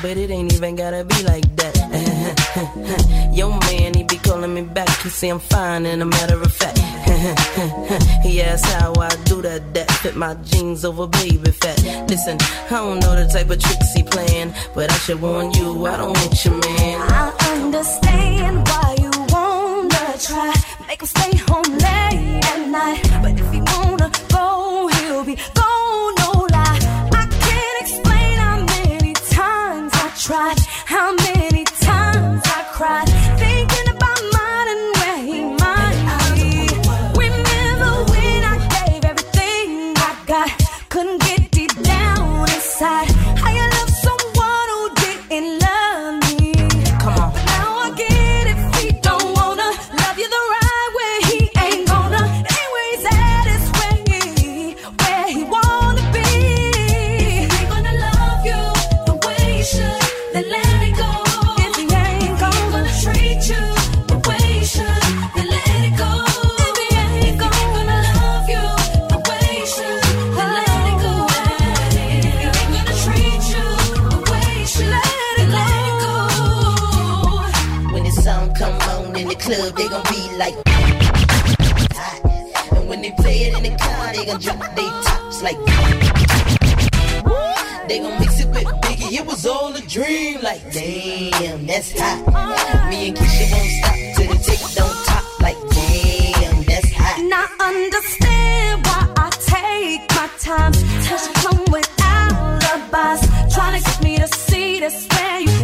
But it ain't even gotta be like that. your man, he be calling me back, he say I'm fine, and a matter of fact, he asks how I do that, that fit my jeans over baby fat. Listen, I don't know the type of tricks he playing, but I should warn you, I don't want your man. I understand why you wanna try, make him stay home late at night. But if he wanna go, he'll be times club, they gon' be like hot. And when they play it in the car, they gon' drop they tops like They gon' mix it with Biggie, it was all a dream. Like, damn, that's hot. Me and Keisha won't stop till the tick don't top. Like, damn, that's hot. Now understand why I take my time. Touch come with alibis. Trying to get me to see this where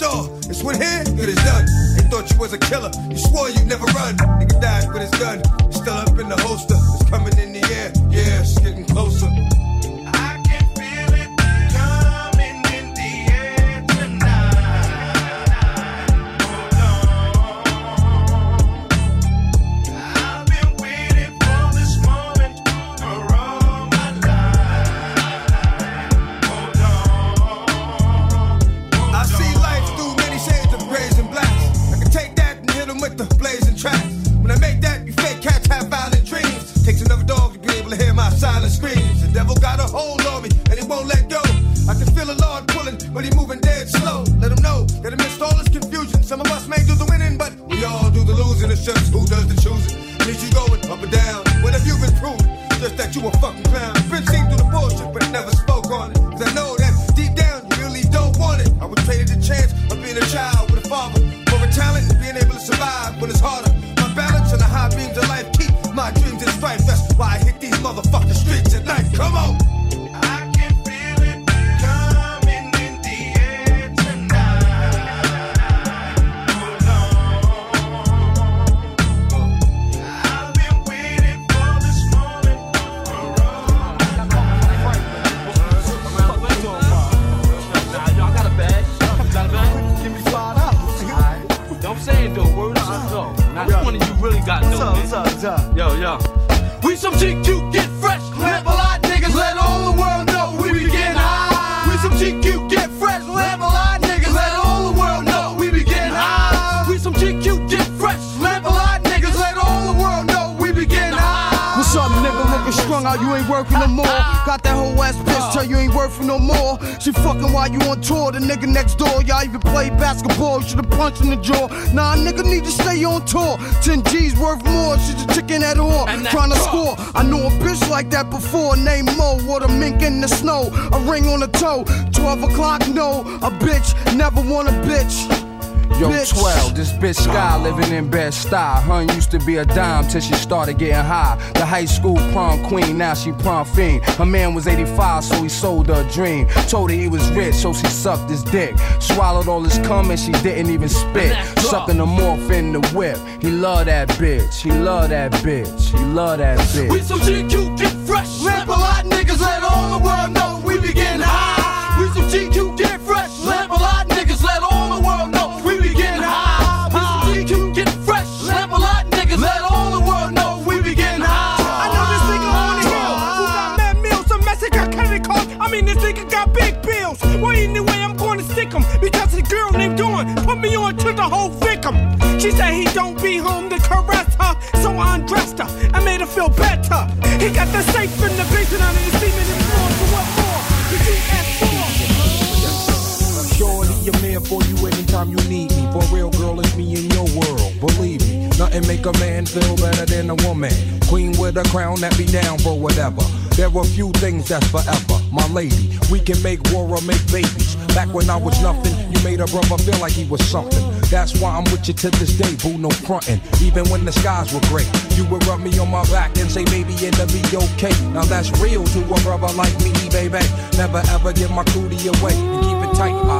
door. It's what hand, good it's done. They thought you was a killer. You swore you'd never run. Nigga died, but it's done. Still up in the holster. It's coming in the air. Yeah, it's getting closer. 12 o'clock, no. A bitch never want a bitch. Yo, bitch. 12, this bitch Sky living in best style. Hun used to be a dime till she started getting high. The high school prom queen, now she prom fiend. Her man was 85, so he sold her a dream. Told her he was rich, so she sucked his dick. Swallowed all his cum and she didn't even spit. Sucking the morph in the whip. He love that bitch, he love that bitch, he love that bitch. We some GQ, get fresh. Lambo he don't be home to caress her, so I undressed her and made her feel better. He got the safe in the basement under the semen and floor. So what? Did you ask for? Surely I'm there for you anytime you need me. For real, girl, it's me in your world. Believe me, nothing make a man feel better than a woman. Queen with a crown that be down for whatever. There are few things that's forever, my lady. We can make war or make babies. Back when I was nothing, you made a brother feel like he was something. That's why I'm with you to this day, boo, no frontin'. Even when the skies were gray, you would rub me on my back and say, baby, it'll be okay. Now that's real to a brother like me, baby. Never ever give my cootie away and keep it tight, alright?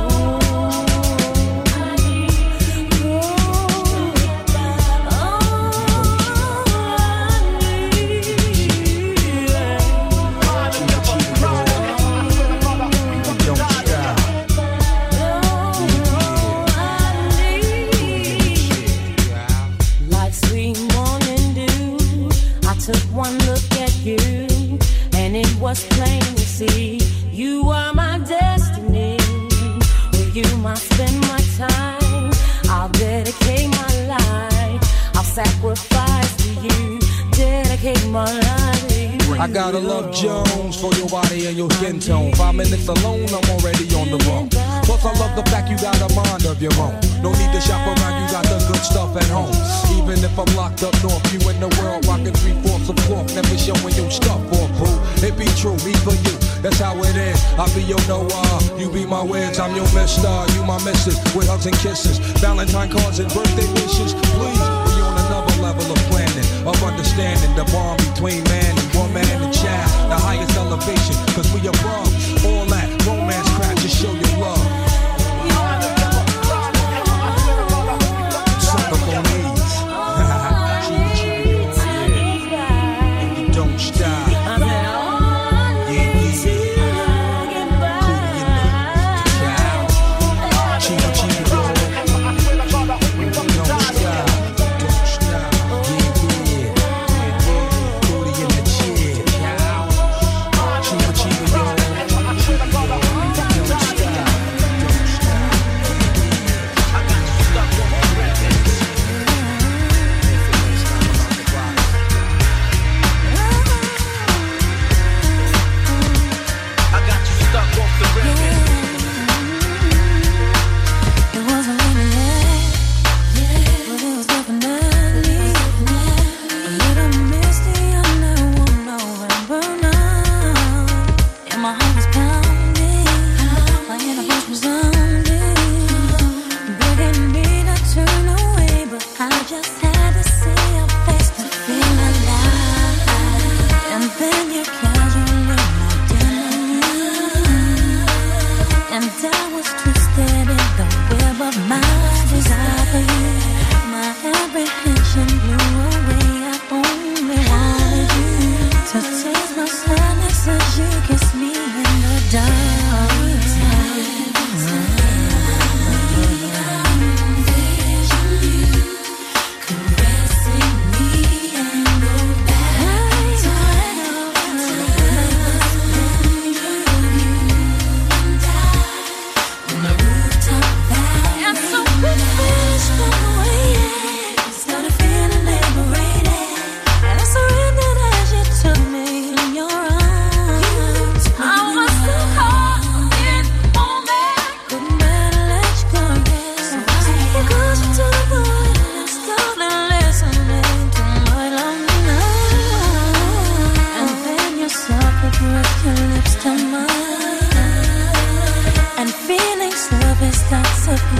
Mister, you my Missus, with hugs and kisses, Valentine cards and birthday wishes. Please, we on another level of planning, of understanding the bond between man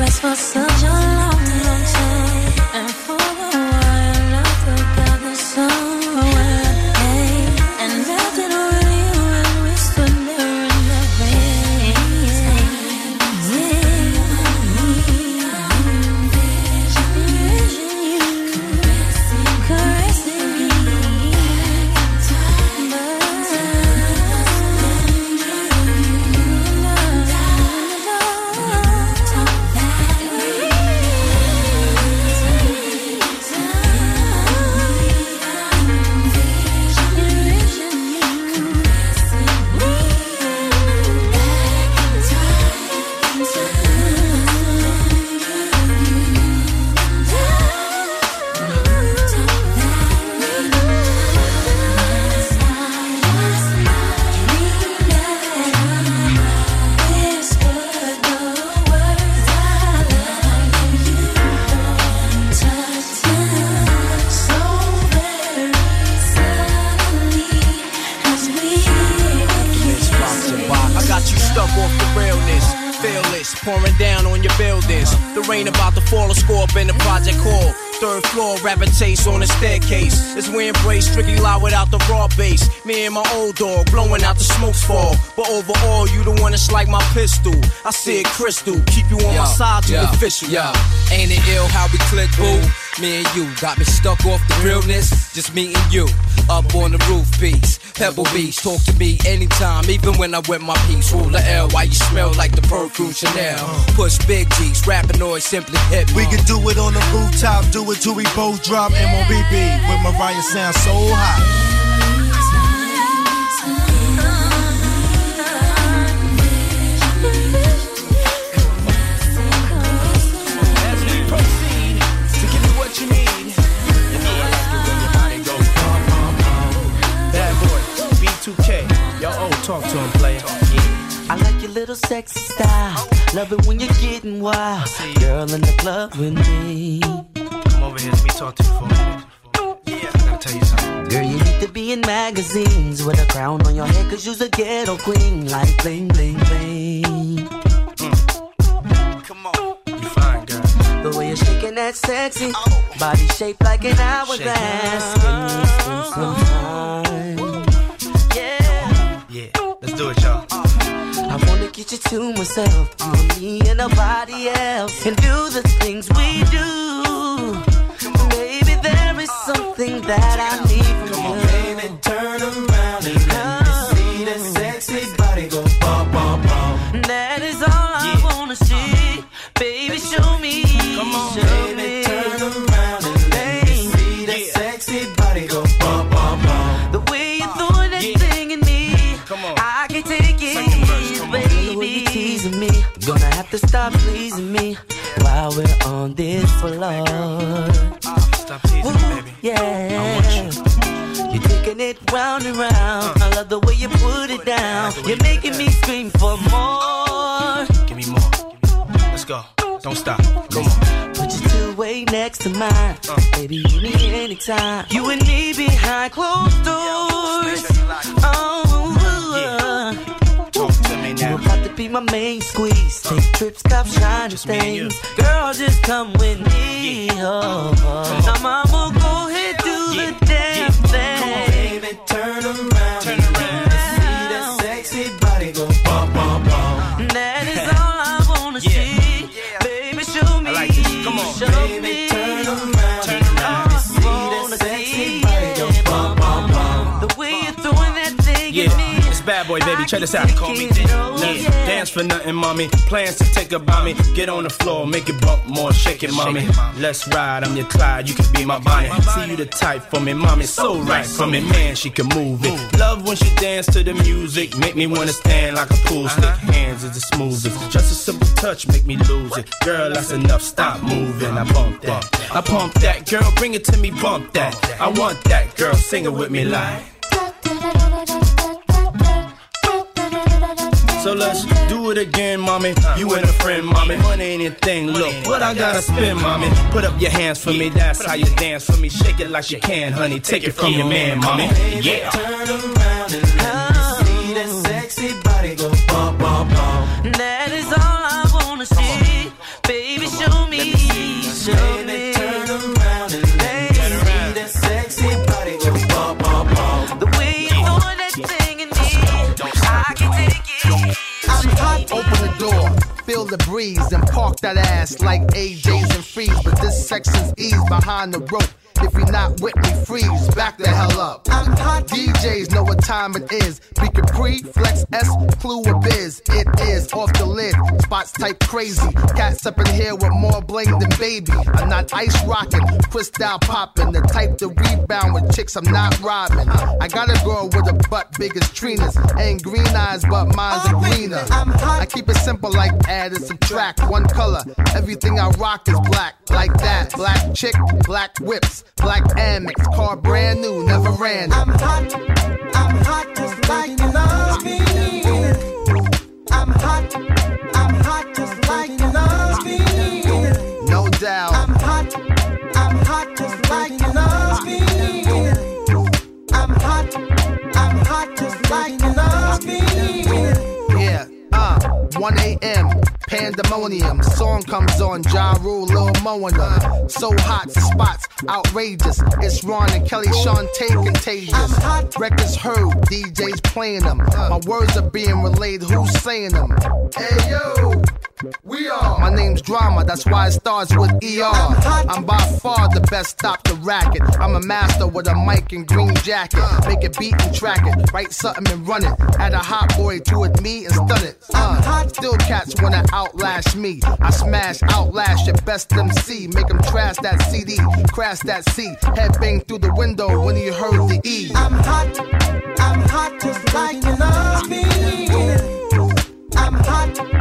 with rest As we embrace strictly lie without the raw bass. Me and my old dog blowing out the smokes fall. But overall, you the one that's like my pistol. I see it crystal, keep you on my side, you official. Yo, ain't it ill how we click, boo? Me and you got me stuck off the realness. Just me and you, up on the roof beats. Pebble Beach, talk to me anytime, even when I wear my piece. Rule the L, why you smell like the perfume Chanel? Uh. Push big G's, rapping noise simply hit. We can do it on the rooftop, do it till we both drop MOBB with Mariah sound so hot. Little sexy style. Love it when you're getting wild. Girl in the club with me. Come over here, let me talk to you for a minute. Yeah, I gotta tell you something. Girl, you need to be in magazines with a crown on your head, cause you's a ghetto queen. Like bling, bling, bling. Mm. Come on, you fine, girl. The way you're shaking that sexy body shaped like an hourglass. Can we spend some time? Yeah. Yeah, let's do it, y'all. I wanna get you to myself, you and me and nobody else, and do the things we do. Baby, there is something that I need from you. Baby, turn around and let me see that sexy body go bum bum bum. That is all I wanna see. Baby, show me. Come on, show baby, turn while we're on this floor. Stop teasing baby. Yeah. You're taking it round and round. Uh. I love the way you put it down. You're making me scream for more. Give me more. Let's go. Don't stop. Come on. Put your two way next to mine. Uh. Baby, you need anytime. You and me behind closed doors. Oh, my main squeeze. Take trips, cop shiny things. Girl, just come with me. Oh, oh. Now, mama, go ahead, do the damn thing. baby, turn around. Turn around. See that sexy body go bum, bum, bum. That is all I wanna see. Baby, show me. I like this. Come on. Show me. Turn around. Turn around. See that sexy body go bum, bum, bum. The way you're throwing that thing Yeah, at me. it's bad boy, baby. Check this out. Call me Let's dance for nothing, mommy. Plans to take about me. Get on the floor, make it bump more, shake it, mommy. Let's ride. I'm your Clyde. You can be my Bonnie. See you the type for me, mommy. So right for me, man. She can move it. Love when she dance to the music. Make me wanna stand like a pool stick. Hands is the smoothest. Just a simple touch, make me lose it. Girl, that's enough. Stop moving. I bump that. I pump that. Girl, bring it to me. Bump that. I want that. Girl, sing it with me like. So let's do it again, mommy. You and a friend, mommy. Money ain't a thing, look. What I gotta spend, mommy. Put up your hands for me, that's how you dance for me. Shake it like you can, honey. Take it from your man, mommy. Yeah. Turn around and see that sexy body go bum, bum, bum. That is all I wanna see. Baby, show me. Show me. I'm hot, open the door feel the breeze and park that ass like AJ's and freeze. But this section's ease behind the rope. If you're not with me, freeze, back the hell up. I'm hot. DJs know what time it is. Be Capri, Flex S, Clue or Biz. It is off the lid. Spots type crazy. Cats up in here with more bling than baby. I'm not ice rocking, crystal popping. The type to rebound with chicks I'm not robbing. I got a girl with a butt big as Trina's. Ain't green eyes, but mine's are oh, greener. I keep it simple like add and subtract. One color. Everything I rock is black. Like that. Black chick, black whips, black Amex. Car brand new, never ran. I'm hot. I'm hot just like you love me. I'm hot. I'm hot just like you love me. No doubt. I'm hot. I'm hot just like you love me. I'm hot. I'm hot just like you love me. Yeah, uh, 1 a.m. Pandemonium. Song comes on, Ja Rule, Lil Mo and them. So hot, spots outrageous. It's Ron and Kelly, Shantae contagious. Records heard, DJs playing them. My words are being relayed, who's saying them? Hey yo, we are. My name's Drama, that's why it starts with ER. I'm by far the best, stop the racket. I'm a master with a mic and green jacket. Make it beat and track it, write something and run it. Add a hot boy to it, me and stun it. Uh, still cats wanna outlast me. I smash, outlast your best MC. Make them trash that CD, crash that C. Head bang through the window when you heard the E. I'm hot, I'm hot just like you love me. I'm hot,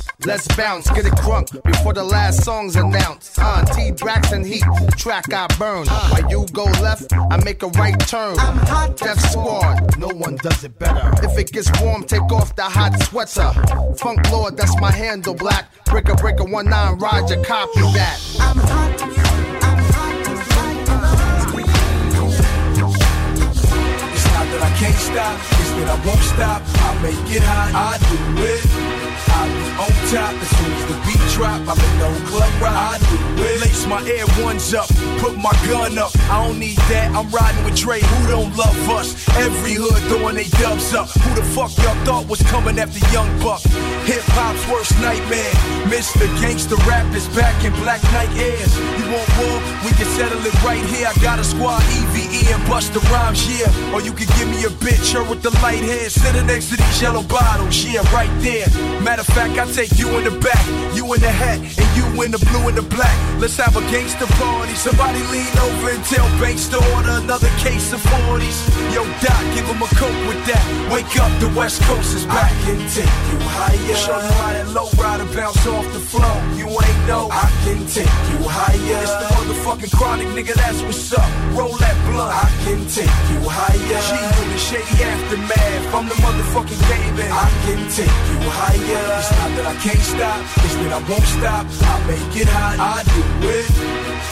Let's bounce, get it crunk before the last song's announced. Uh, T Braxton Heat, track I burn. While you go left, I make a right turn. I'm hot, Death Squad, no one does it better. If it gets warm, take off the hot sweater. Funk Lord, that's my handle, black. Breaker, breaker, one nine, Roger, copy that. I'm hot. It's not that I can't stop, that I won't stop. I make it hot, I do it. I be on top as soon as the beat drop. I'm in no club ride, I do it. Lace my air ones up, put my gun up. I don't need that, I'm riding with Dre. Who don't love us? Every hood throwing they dubs up. Who the fuck y'all thought was coming after Young Buck? Hip hop's worst nightmare. Mr. Gangsta Rap is back in Black Knight airs. You want war? We can settle it right here. I got a squad, EVE and Busta Rhymes, yeah. Or you can give me a bitch, her with the light hair, sitting next to these yellow bottles, yeah, right there. Matter of fact, I take you in the back, you in the hat, and you in the blue and the black. Let's have a gangster party. Somebody lean over and tell Banks to order another case of 40s. Yo, Doc, give him a coke with that. Wake up, the West Coast is back. I can take you higher. Show you how that low rider bounce off the floor. You ain't know. I can take you higher. It's the motherfucking chronic, nigga, that's what's up. Roll that blunt. I can take you higher. G the shady aftermath. I'm the motherfucking David. I can take you higher. It's not that I can't stop, it's that I won't stop. I make it hot, I do it.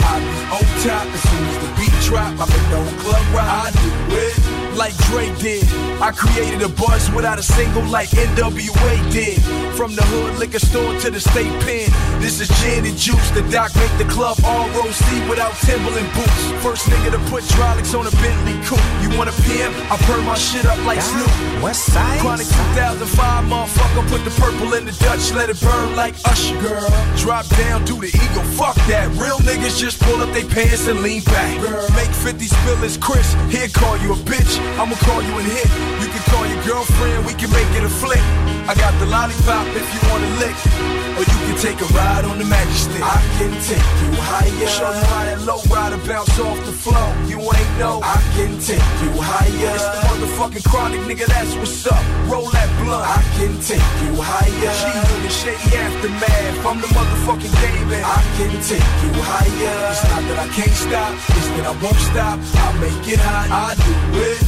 I be on top as soon as the beat drop. I'm in no club ride, I do it. Like Dre did, I created a buzz without a single like NWA did. From the hood liquor store to the state pen, this is gin and juice. The doc make the club all roll without Timberland boots. First nigga to put hydraulics on a Bentley coupe. You want a PM? I burn my shit up like Snoop. West side. Chronic 2005, motherfucker, put the purple in the Dutch, let it burn like Usher. Girl, drop down, do the eagle, fuck that. Real niggas just pull up their pants and lean back. Girl, make 50 spill Chris. Here, call you a bitch. I'ma call you a hit. You can call your girlfriend, we can make it a flick. I got the lollipop if you wanna lick. Or you can take a ride on the magic stick. I can take you higher. Show you how that low rider bounce off the floor. You ain't know. I can take you higher. It's the motherfucking chronic, nigga, that's what's up. Roll that blunt. I can take you higher. G in the shady aftermath. I'm the motherfucking David. I can take you higher. It's not that I can't stop, it's that I won't stop. I make it hot, I do it.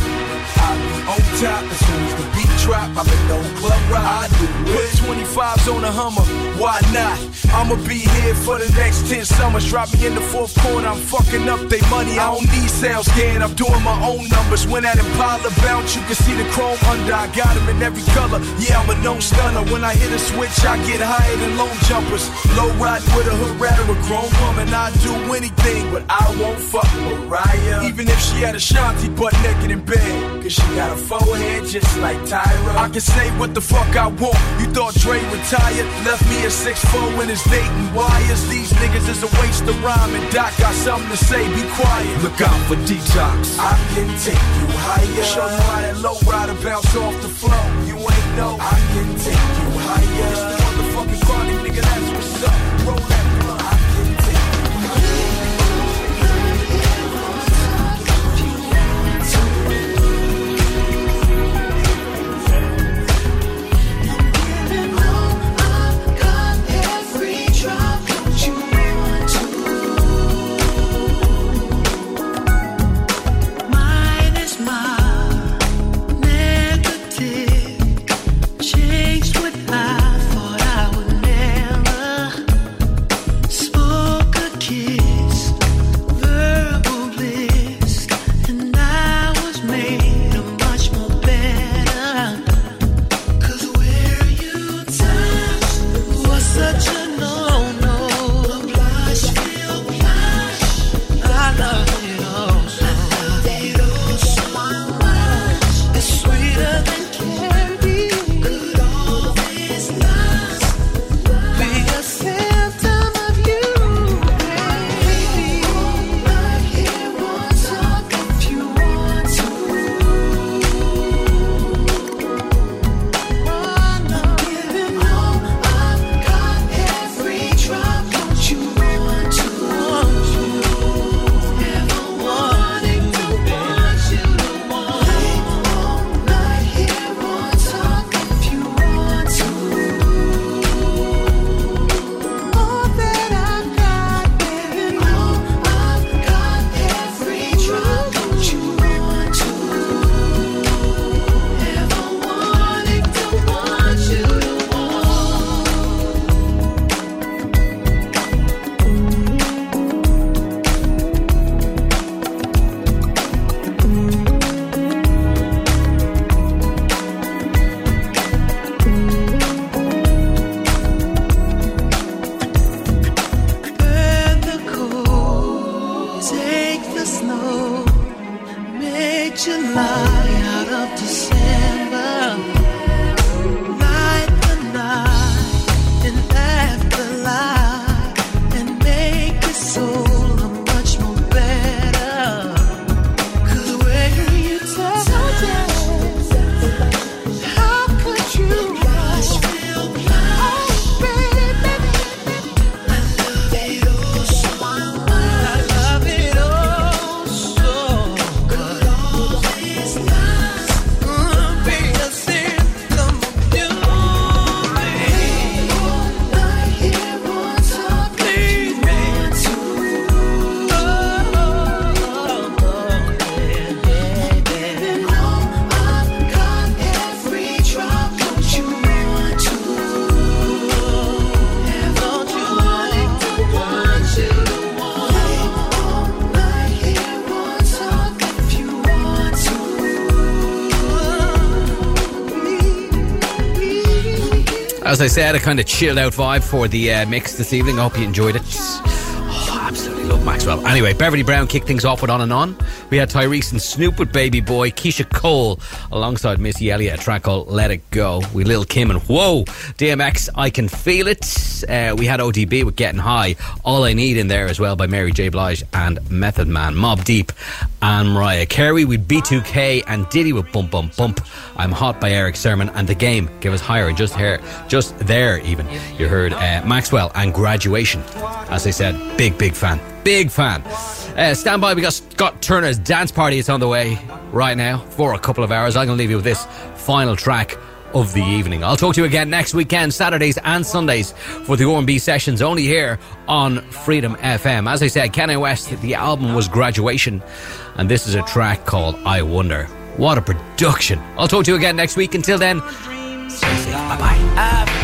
I be on top. As soon as the beat drop, I'm in no club ride. I do Put 25s on a Hummer, why not? I'ma be here for the next 10 summers. Drop me in the fourth corner, I'm fucking up they money. I don't need sales scan, I'm doing my own numbers. When that Impala bounce, you can see the chrome under. I got them in every color. Yeah, I'm a known stunner. When I hit a switch, I get higher than low jumpers. Low ride with a hood rat or a grown woman. I do anything, but I won't fuck Mariah. Even if she had a shanty butt naked in bed. Cause she got a forehead just like Tyra. I can say what the fuck I want. You thought Dre retired? Left me at 6'4 in his dating wires. These niggas is a waste of rhyme. And Doc got something to say, be quiet. Look out for detox. I can take you higher. Show you how that low rider bounce off the floor. You ain't know. I can take you higher. As I said, a kind of chilled out vibe for the uh, mix this evening. I hope you enjoyed it. Oh, absolutely love Maxwell. Anyway, Beverly Brown kicked things off with On and On. We had Tyrese and Snoop with Baby Boy, Keyshia Cole alongside Missy Elliott, a track called Let It Go. We Lil Kim and Whoa, DMX, I Can Feel It. Uh, we had ODB with Getting High, All I Need in there as well by Mary J. Blige and Method Man, Mobb Deep and Mariah Carey with B2K and Diddy with Bump Bump Bump. I'm Hot by Erick Sermon and The Game give us higher. And just here, just there even, you heard uh, Maxwell and Graduation. As I said, big, big fan. Big fan. Uh, stand by, we got Scott Turner's dance party. It's on the way right now for a couple of hours. I'm going to leave you with this final track of the evening. I'll talk to you again next weekend, Saturdays and Sundays, for the R&B sessions only here on Freedom FM. As I said, Kanye West, the album was Graduation, and this is a track called I Wonder. What a production. I'll talk to you again next week. Until then, bye bye.